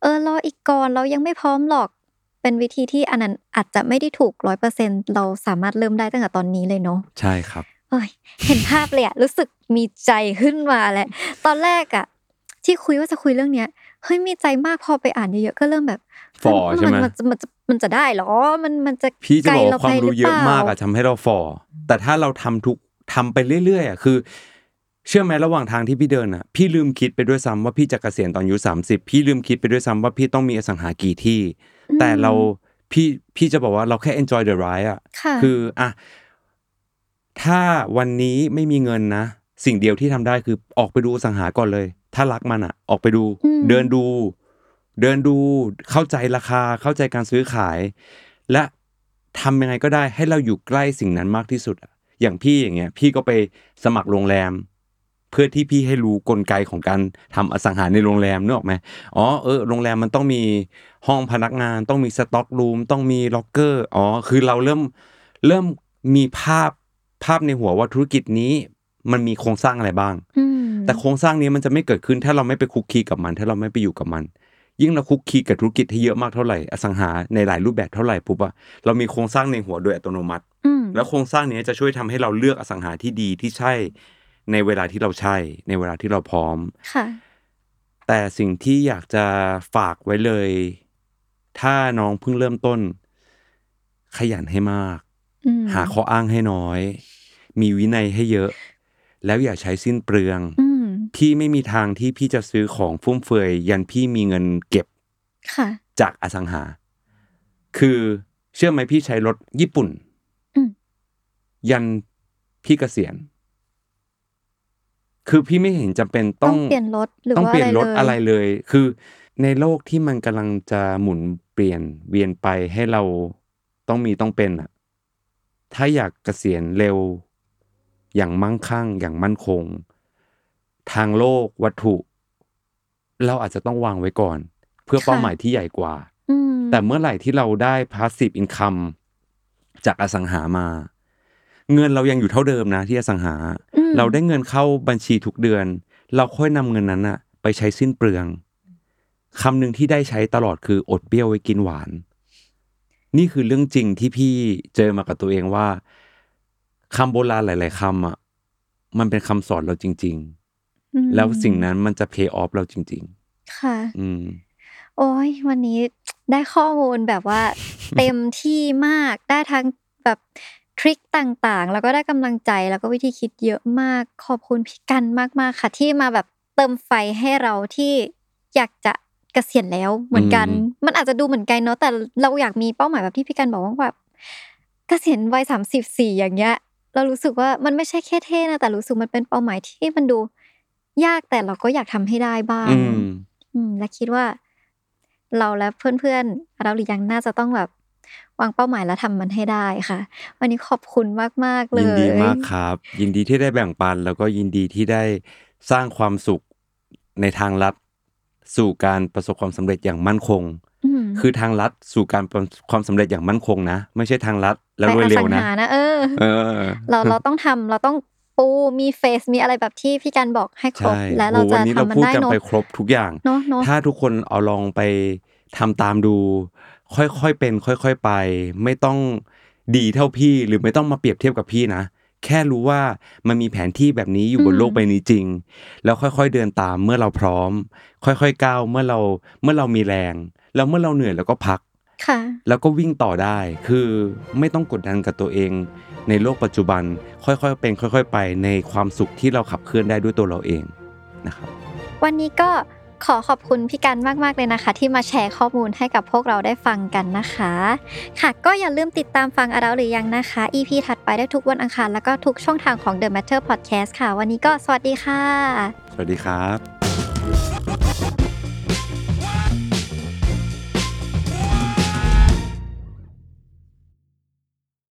B: เออรออีกก่อนเรายังไม่พร้อมหรอกเป็นวิธีที่อันนั้นอาจจะไม่ได้ถูกร้อยเปอร์เซ็นเราสามารถเริ่มได้ตั้งแต่ตอนนี้เลยเนาะ
C: ใช่ครับ
B: เอ้ยเห็นภาพเลยอะรู้สึกมีใจขึ้นมาแหละตอนแรกอะที่คุยว่าจะคุยเรื่องเนี้ย เฮ้ยมีใจมากพอไปอ่านเยอะๆก็เริ่มแบบ
C: ฝ่อใช่ไหม
B: นจะมันจะมันจะได้เหรอ มันมันจะ
C: พี่จะ
B: ไกล
C: บอก
B: เรา
C: ว่าความ
B: ไปห
C: รู้
B: รือ
C: เย
B: เป
C: อะ
B: ล่ามา
C: กอะทำให้เราฝ่อแต่ถ้าเราทำทุกทำไปเรื่อยๆอะคือ เชื่อไหมระหว่างทางที่พี่เดินอะพี่ลืมคิดไปด้วยซ้ำว่าพี่จะเกษียณตอนอายุสามสิบพี่ลืมคิดไปด้วยซ้ำว่าพี่ต้องมีอสังหากี่ที่ แต่เราพี่พี่จะบอกว่าเราแค่ enjoy the ride อะ
B: ค่ะ
C: คืออะถ้าวันนี้ไม่มีเงินนะ สิ่งเดียวที่ทำได้คือออกไปดูอสังหาก่อนเลย ถ้ารักมันอะ ออกไปดู
B: อืม
C: เดินดู เดินดูเข้าใจราคาเข้าใจการซื้อขาย และทำยังไงก็ได้ให้เราอยู่ใกล้สิ่งนั้นมากที่สุดอะอย่างพี่อย่างเงี้ย พี่ก็ไปสมัครโรงแรม เพื่อที่พี่ให้รู้กลไกของการทำอสังหาในโรงแรมนึกออกไหมอ๋อเออโรงแรมมันต้องมีห้องพนักงาน ต้องมีสต็อกรูมต้องมีล็อกเกอร์อ๋อคือเราเริ่มเริ่มมีภาพภาพในหัวว่าธุรกิจนี้ มันมีโครงสร้างอะไรบ้าง
B: อืม
C: แต่โครงสร้างนี้มันจะไม่เกิดขึ้นถ้าเราไม่ไปคุกคีกับมัน ถ้าเราไม่ไปอยู่กับมัน ยิ่งเราคุกคีกับธุรกิจที่เยอะมากเท่าไหร่อสังหาในหลายรูปแบบเท่าไหร่ปุ๊บอะเรามีโครงสร้างในหัวโดยอัตโนมัติ
B: อืม
C: แล้วโครงสร้างนี้จะช่วยทำให้เราเลือกอสังหาที่ดีที่ใช่ ในเวลาที่เราใช่ ในเวลาที่เราพร้อม
B: ค่ะ
C: แต่สิ่งที่อยากจะฝากไว้เลย ถ้าน้องเพิ่งเริ่มต้น ขยันให้มาก
B: อืม
C: หาข้ออ้างให้น้อย มีวินัยให้เยอะ แล้วอย่าใช้สิ้นเปลือง
B: อืม
C: พี่ไม่มีทางที่พี่จะซื้อของฟุ่มเฟือยยันพี่มีเงินเก็บ
B: ค่ะ
C: จากอสังหา คือเชื่อไหมพี่ใช้รถญี่ปุ่น
B: อืม
C: ยันพี่เกษียณคือพี่ไม่เห็นจำเป็น
B: ต้
C: ต้
B: อ
C: องง
B: เปลี่ยนรถหรือ
C: ต้อง
B: ว่า
C: เปลี่ยนรถ
B: อะ
C: อะไรไร
B: เลย
C: เลย คือในโลกที่มันกำลังจะหมุนเปลี่ยนเวียนไปให้เราต้องมีต้องเป็นอะถ้าอยากเกษียณเร็ว อย่างมั่งคั่ง อย่างมั่นคง ทางโลกวัตถุ เราอาจจะต้องวางไว้ก่อน เพื่อเป้าหมายที่ใหญ่กว่า
B: อืม
C: แต่เมื่อไหร่ที่เราได้ passive income จากอสังหามา เงินเรายังอยู่เท่าเดิมนะที่อสังหา
B: อืม
C: เราได้เงินเข้าบัญชีทุกเดือน เราค่อยนำเงินนั้นอะไปใช้สิ้นเปลืองคำหนึ่งที่ได้ใช้ตลอดคืออดเปรี้ยวไว้กินหวาน นี่คือเรื่องจริงที่พี่เจอมากับตัวเองว่า คำโบราณหลาย ๆคำอะมันเป็นคำสอนเราจริง
B: อืม
C: ๆแล้วสิ่งนั้นมันจะ pay off เราจริง
B: ค่ะ
C: ๆอืม
B: โอ้ยวันนี้ได้ข้อมูลแบบว่า เต็มที่มากได้ทั้งแบบทริคต่างๆ แล้วก็ได้กำลังใจแล้วก็วิธีคิดเยอะมากขอบคุณพี่กันมากๆค่ะ ที่มาแบบเติมไฟให้เราที่อยากจะเกษียณแล้วเหมือนกัน
C: อืม
B: มันอาจจะดูเหมือนไกลเนาะแต่เราอยากมีเป้าหมายแบบที่พี่กันบอกว่าแบบเกษียณวัยสามสิบสี่อย่างเงี้ย เรารู้สึกว่ามันไม่ใช่แค่เท่นะแต่รู้สึกมันเป็นเป้าหมายที่มันดูยากแต่เราก็อยากทำให้ได้บ้าง
C: อืม
B: อืมและคิดว่า เราและเพื่อนๆ เราหรือยังน่าจะต้องแบบวางเป้าหมายแล้วทำมันให้ได้ค่ะ วันนี้ขอบคุณมากๆเลย
C: ยินดีมากครับ ยินดีที่ได้แบ่งปัน แล้วก็ยินดีที่ได้สร้างความสุขในทางลัดสู่การประสบความสำเร็จอย่างมั่นคง
B: อืม
C: คือทางลัดสู่การประสบความสำเร็จอย่างมั่นคงนะ ไม่ใช่ทางลัดแล้วรวยเร็วนะ
B: ไปอสังหานะเออ
C: เออ
B: เราเราต้องทำเราต้องปูมีเฟสมีอะไรแบบที่พี่กันบอกให้ครบ
C: ใช่
B: และเรา
C: โอ้วั
B: จะ
C: นนี้เรา
B: ทำมัน
C: พูด
B: ได้
C: กัน
B: เนาะ
C: ไปครบทุกอย่าง
B: เนาะเนาะ
C: ถ้าทุกคนเอาลองไปทำตามดู ค่อยๆเป็น ค่อย ๆไป ไม่ต้องดีเท่าพี่หรือไม่ต้องมาเปรียบเทียบกับพี่นะแค่รู้ว่ามันมีแผนที่แบบนี้อยู่บนโลกใบนี้จริง แล้วค่อยๆเดินตามเมื่อเราพร้อม ค่อยๆก้าวเมื่อเราเมื่อเรามีแรง แล้วเมื่อเราเหนื่อยเราก็พัก
B: ค่ะ
C: แล้วก็วิ่งต่อได้ คือไม่ต้องกดดันกับตัวเอง ในโลกปัจจุบัน ค่อยๆเป็น ค่อย ๆ ไปในความสุขที่เราขับเคลื่อนได้ด้วยตัวเราเองนะครับ
B: วันนี้ก็ขอขอบคุณพี่กันมากๆเลยนะคะ ที่มาแชร์ข้อมูลให้กับพวกเราได้ฟังกันนะคะ ค่ะก็อย่าลืมติดตามฟังอาราหรือยังนะคะ EP ถัดไปได้ทุกวันอังคารแล้วก็ทุกช่องทางของ The Matter Podcast ค่ะ วันนี้ก็สวัสดีค่ะ
C: สวัสดีครับ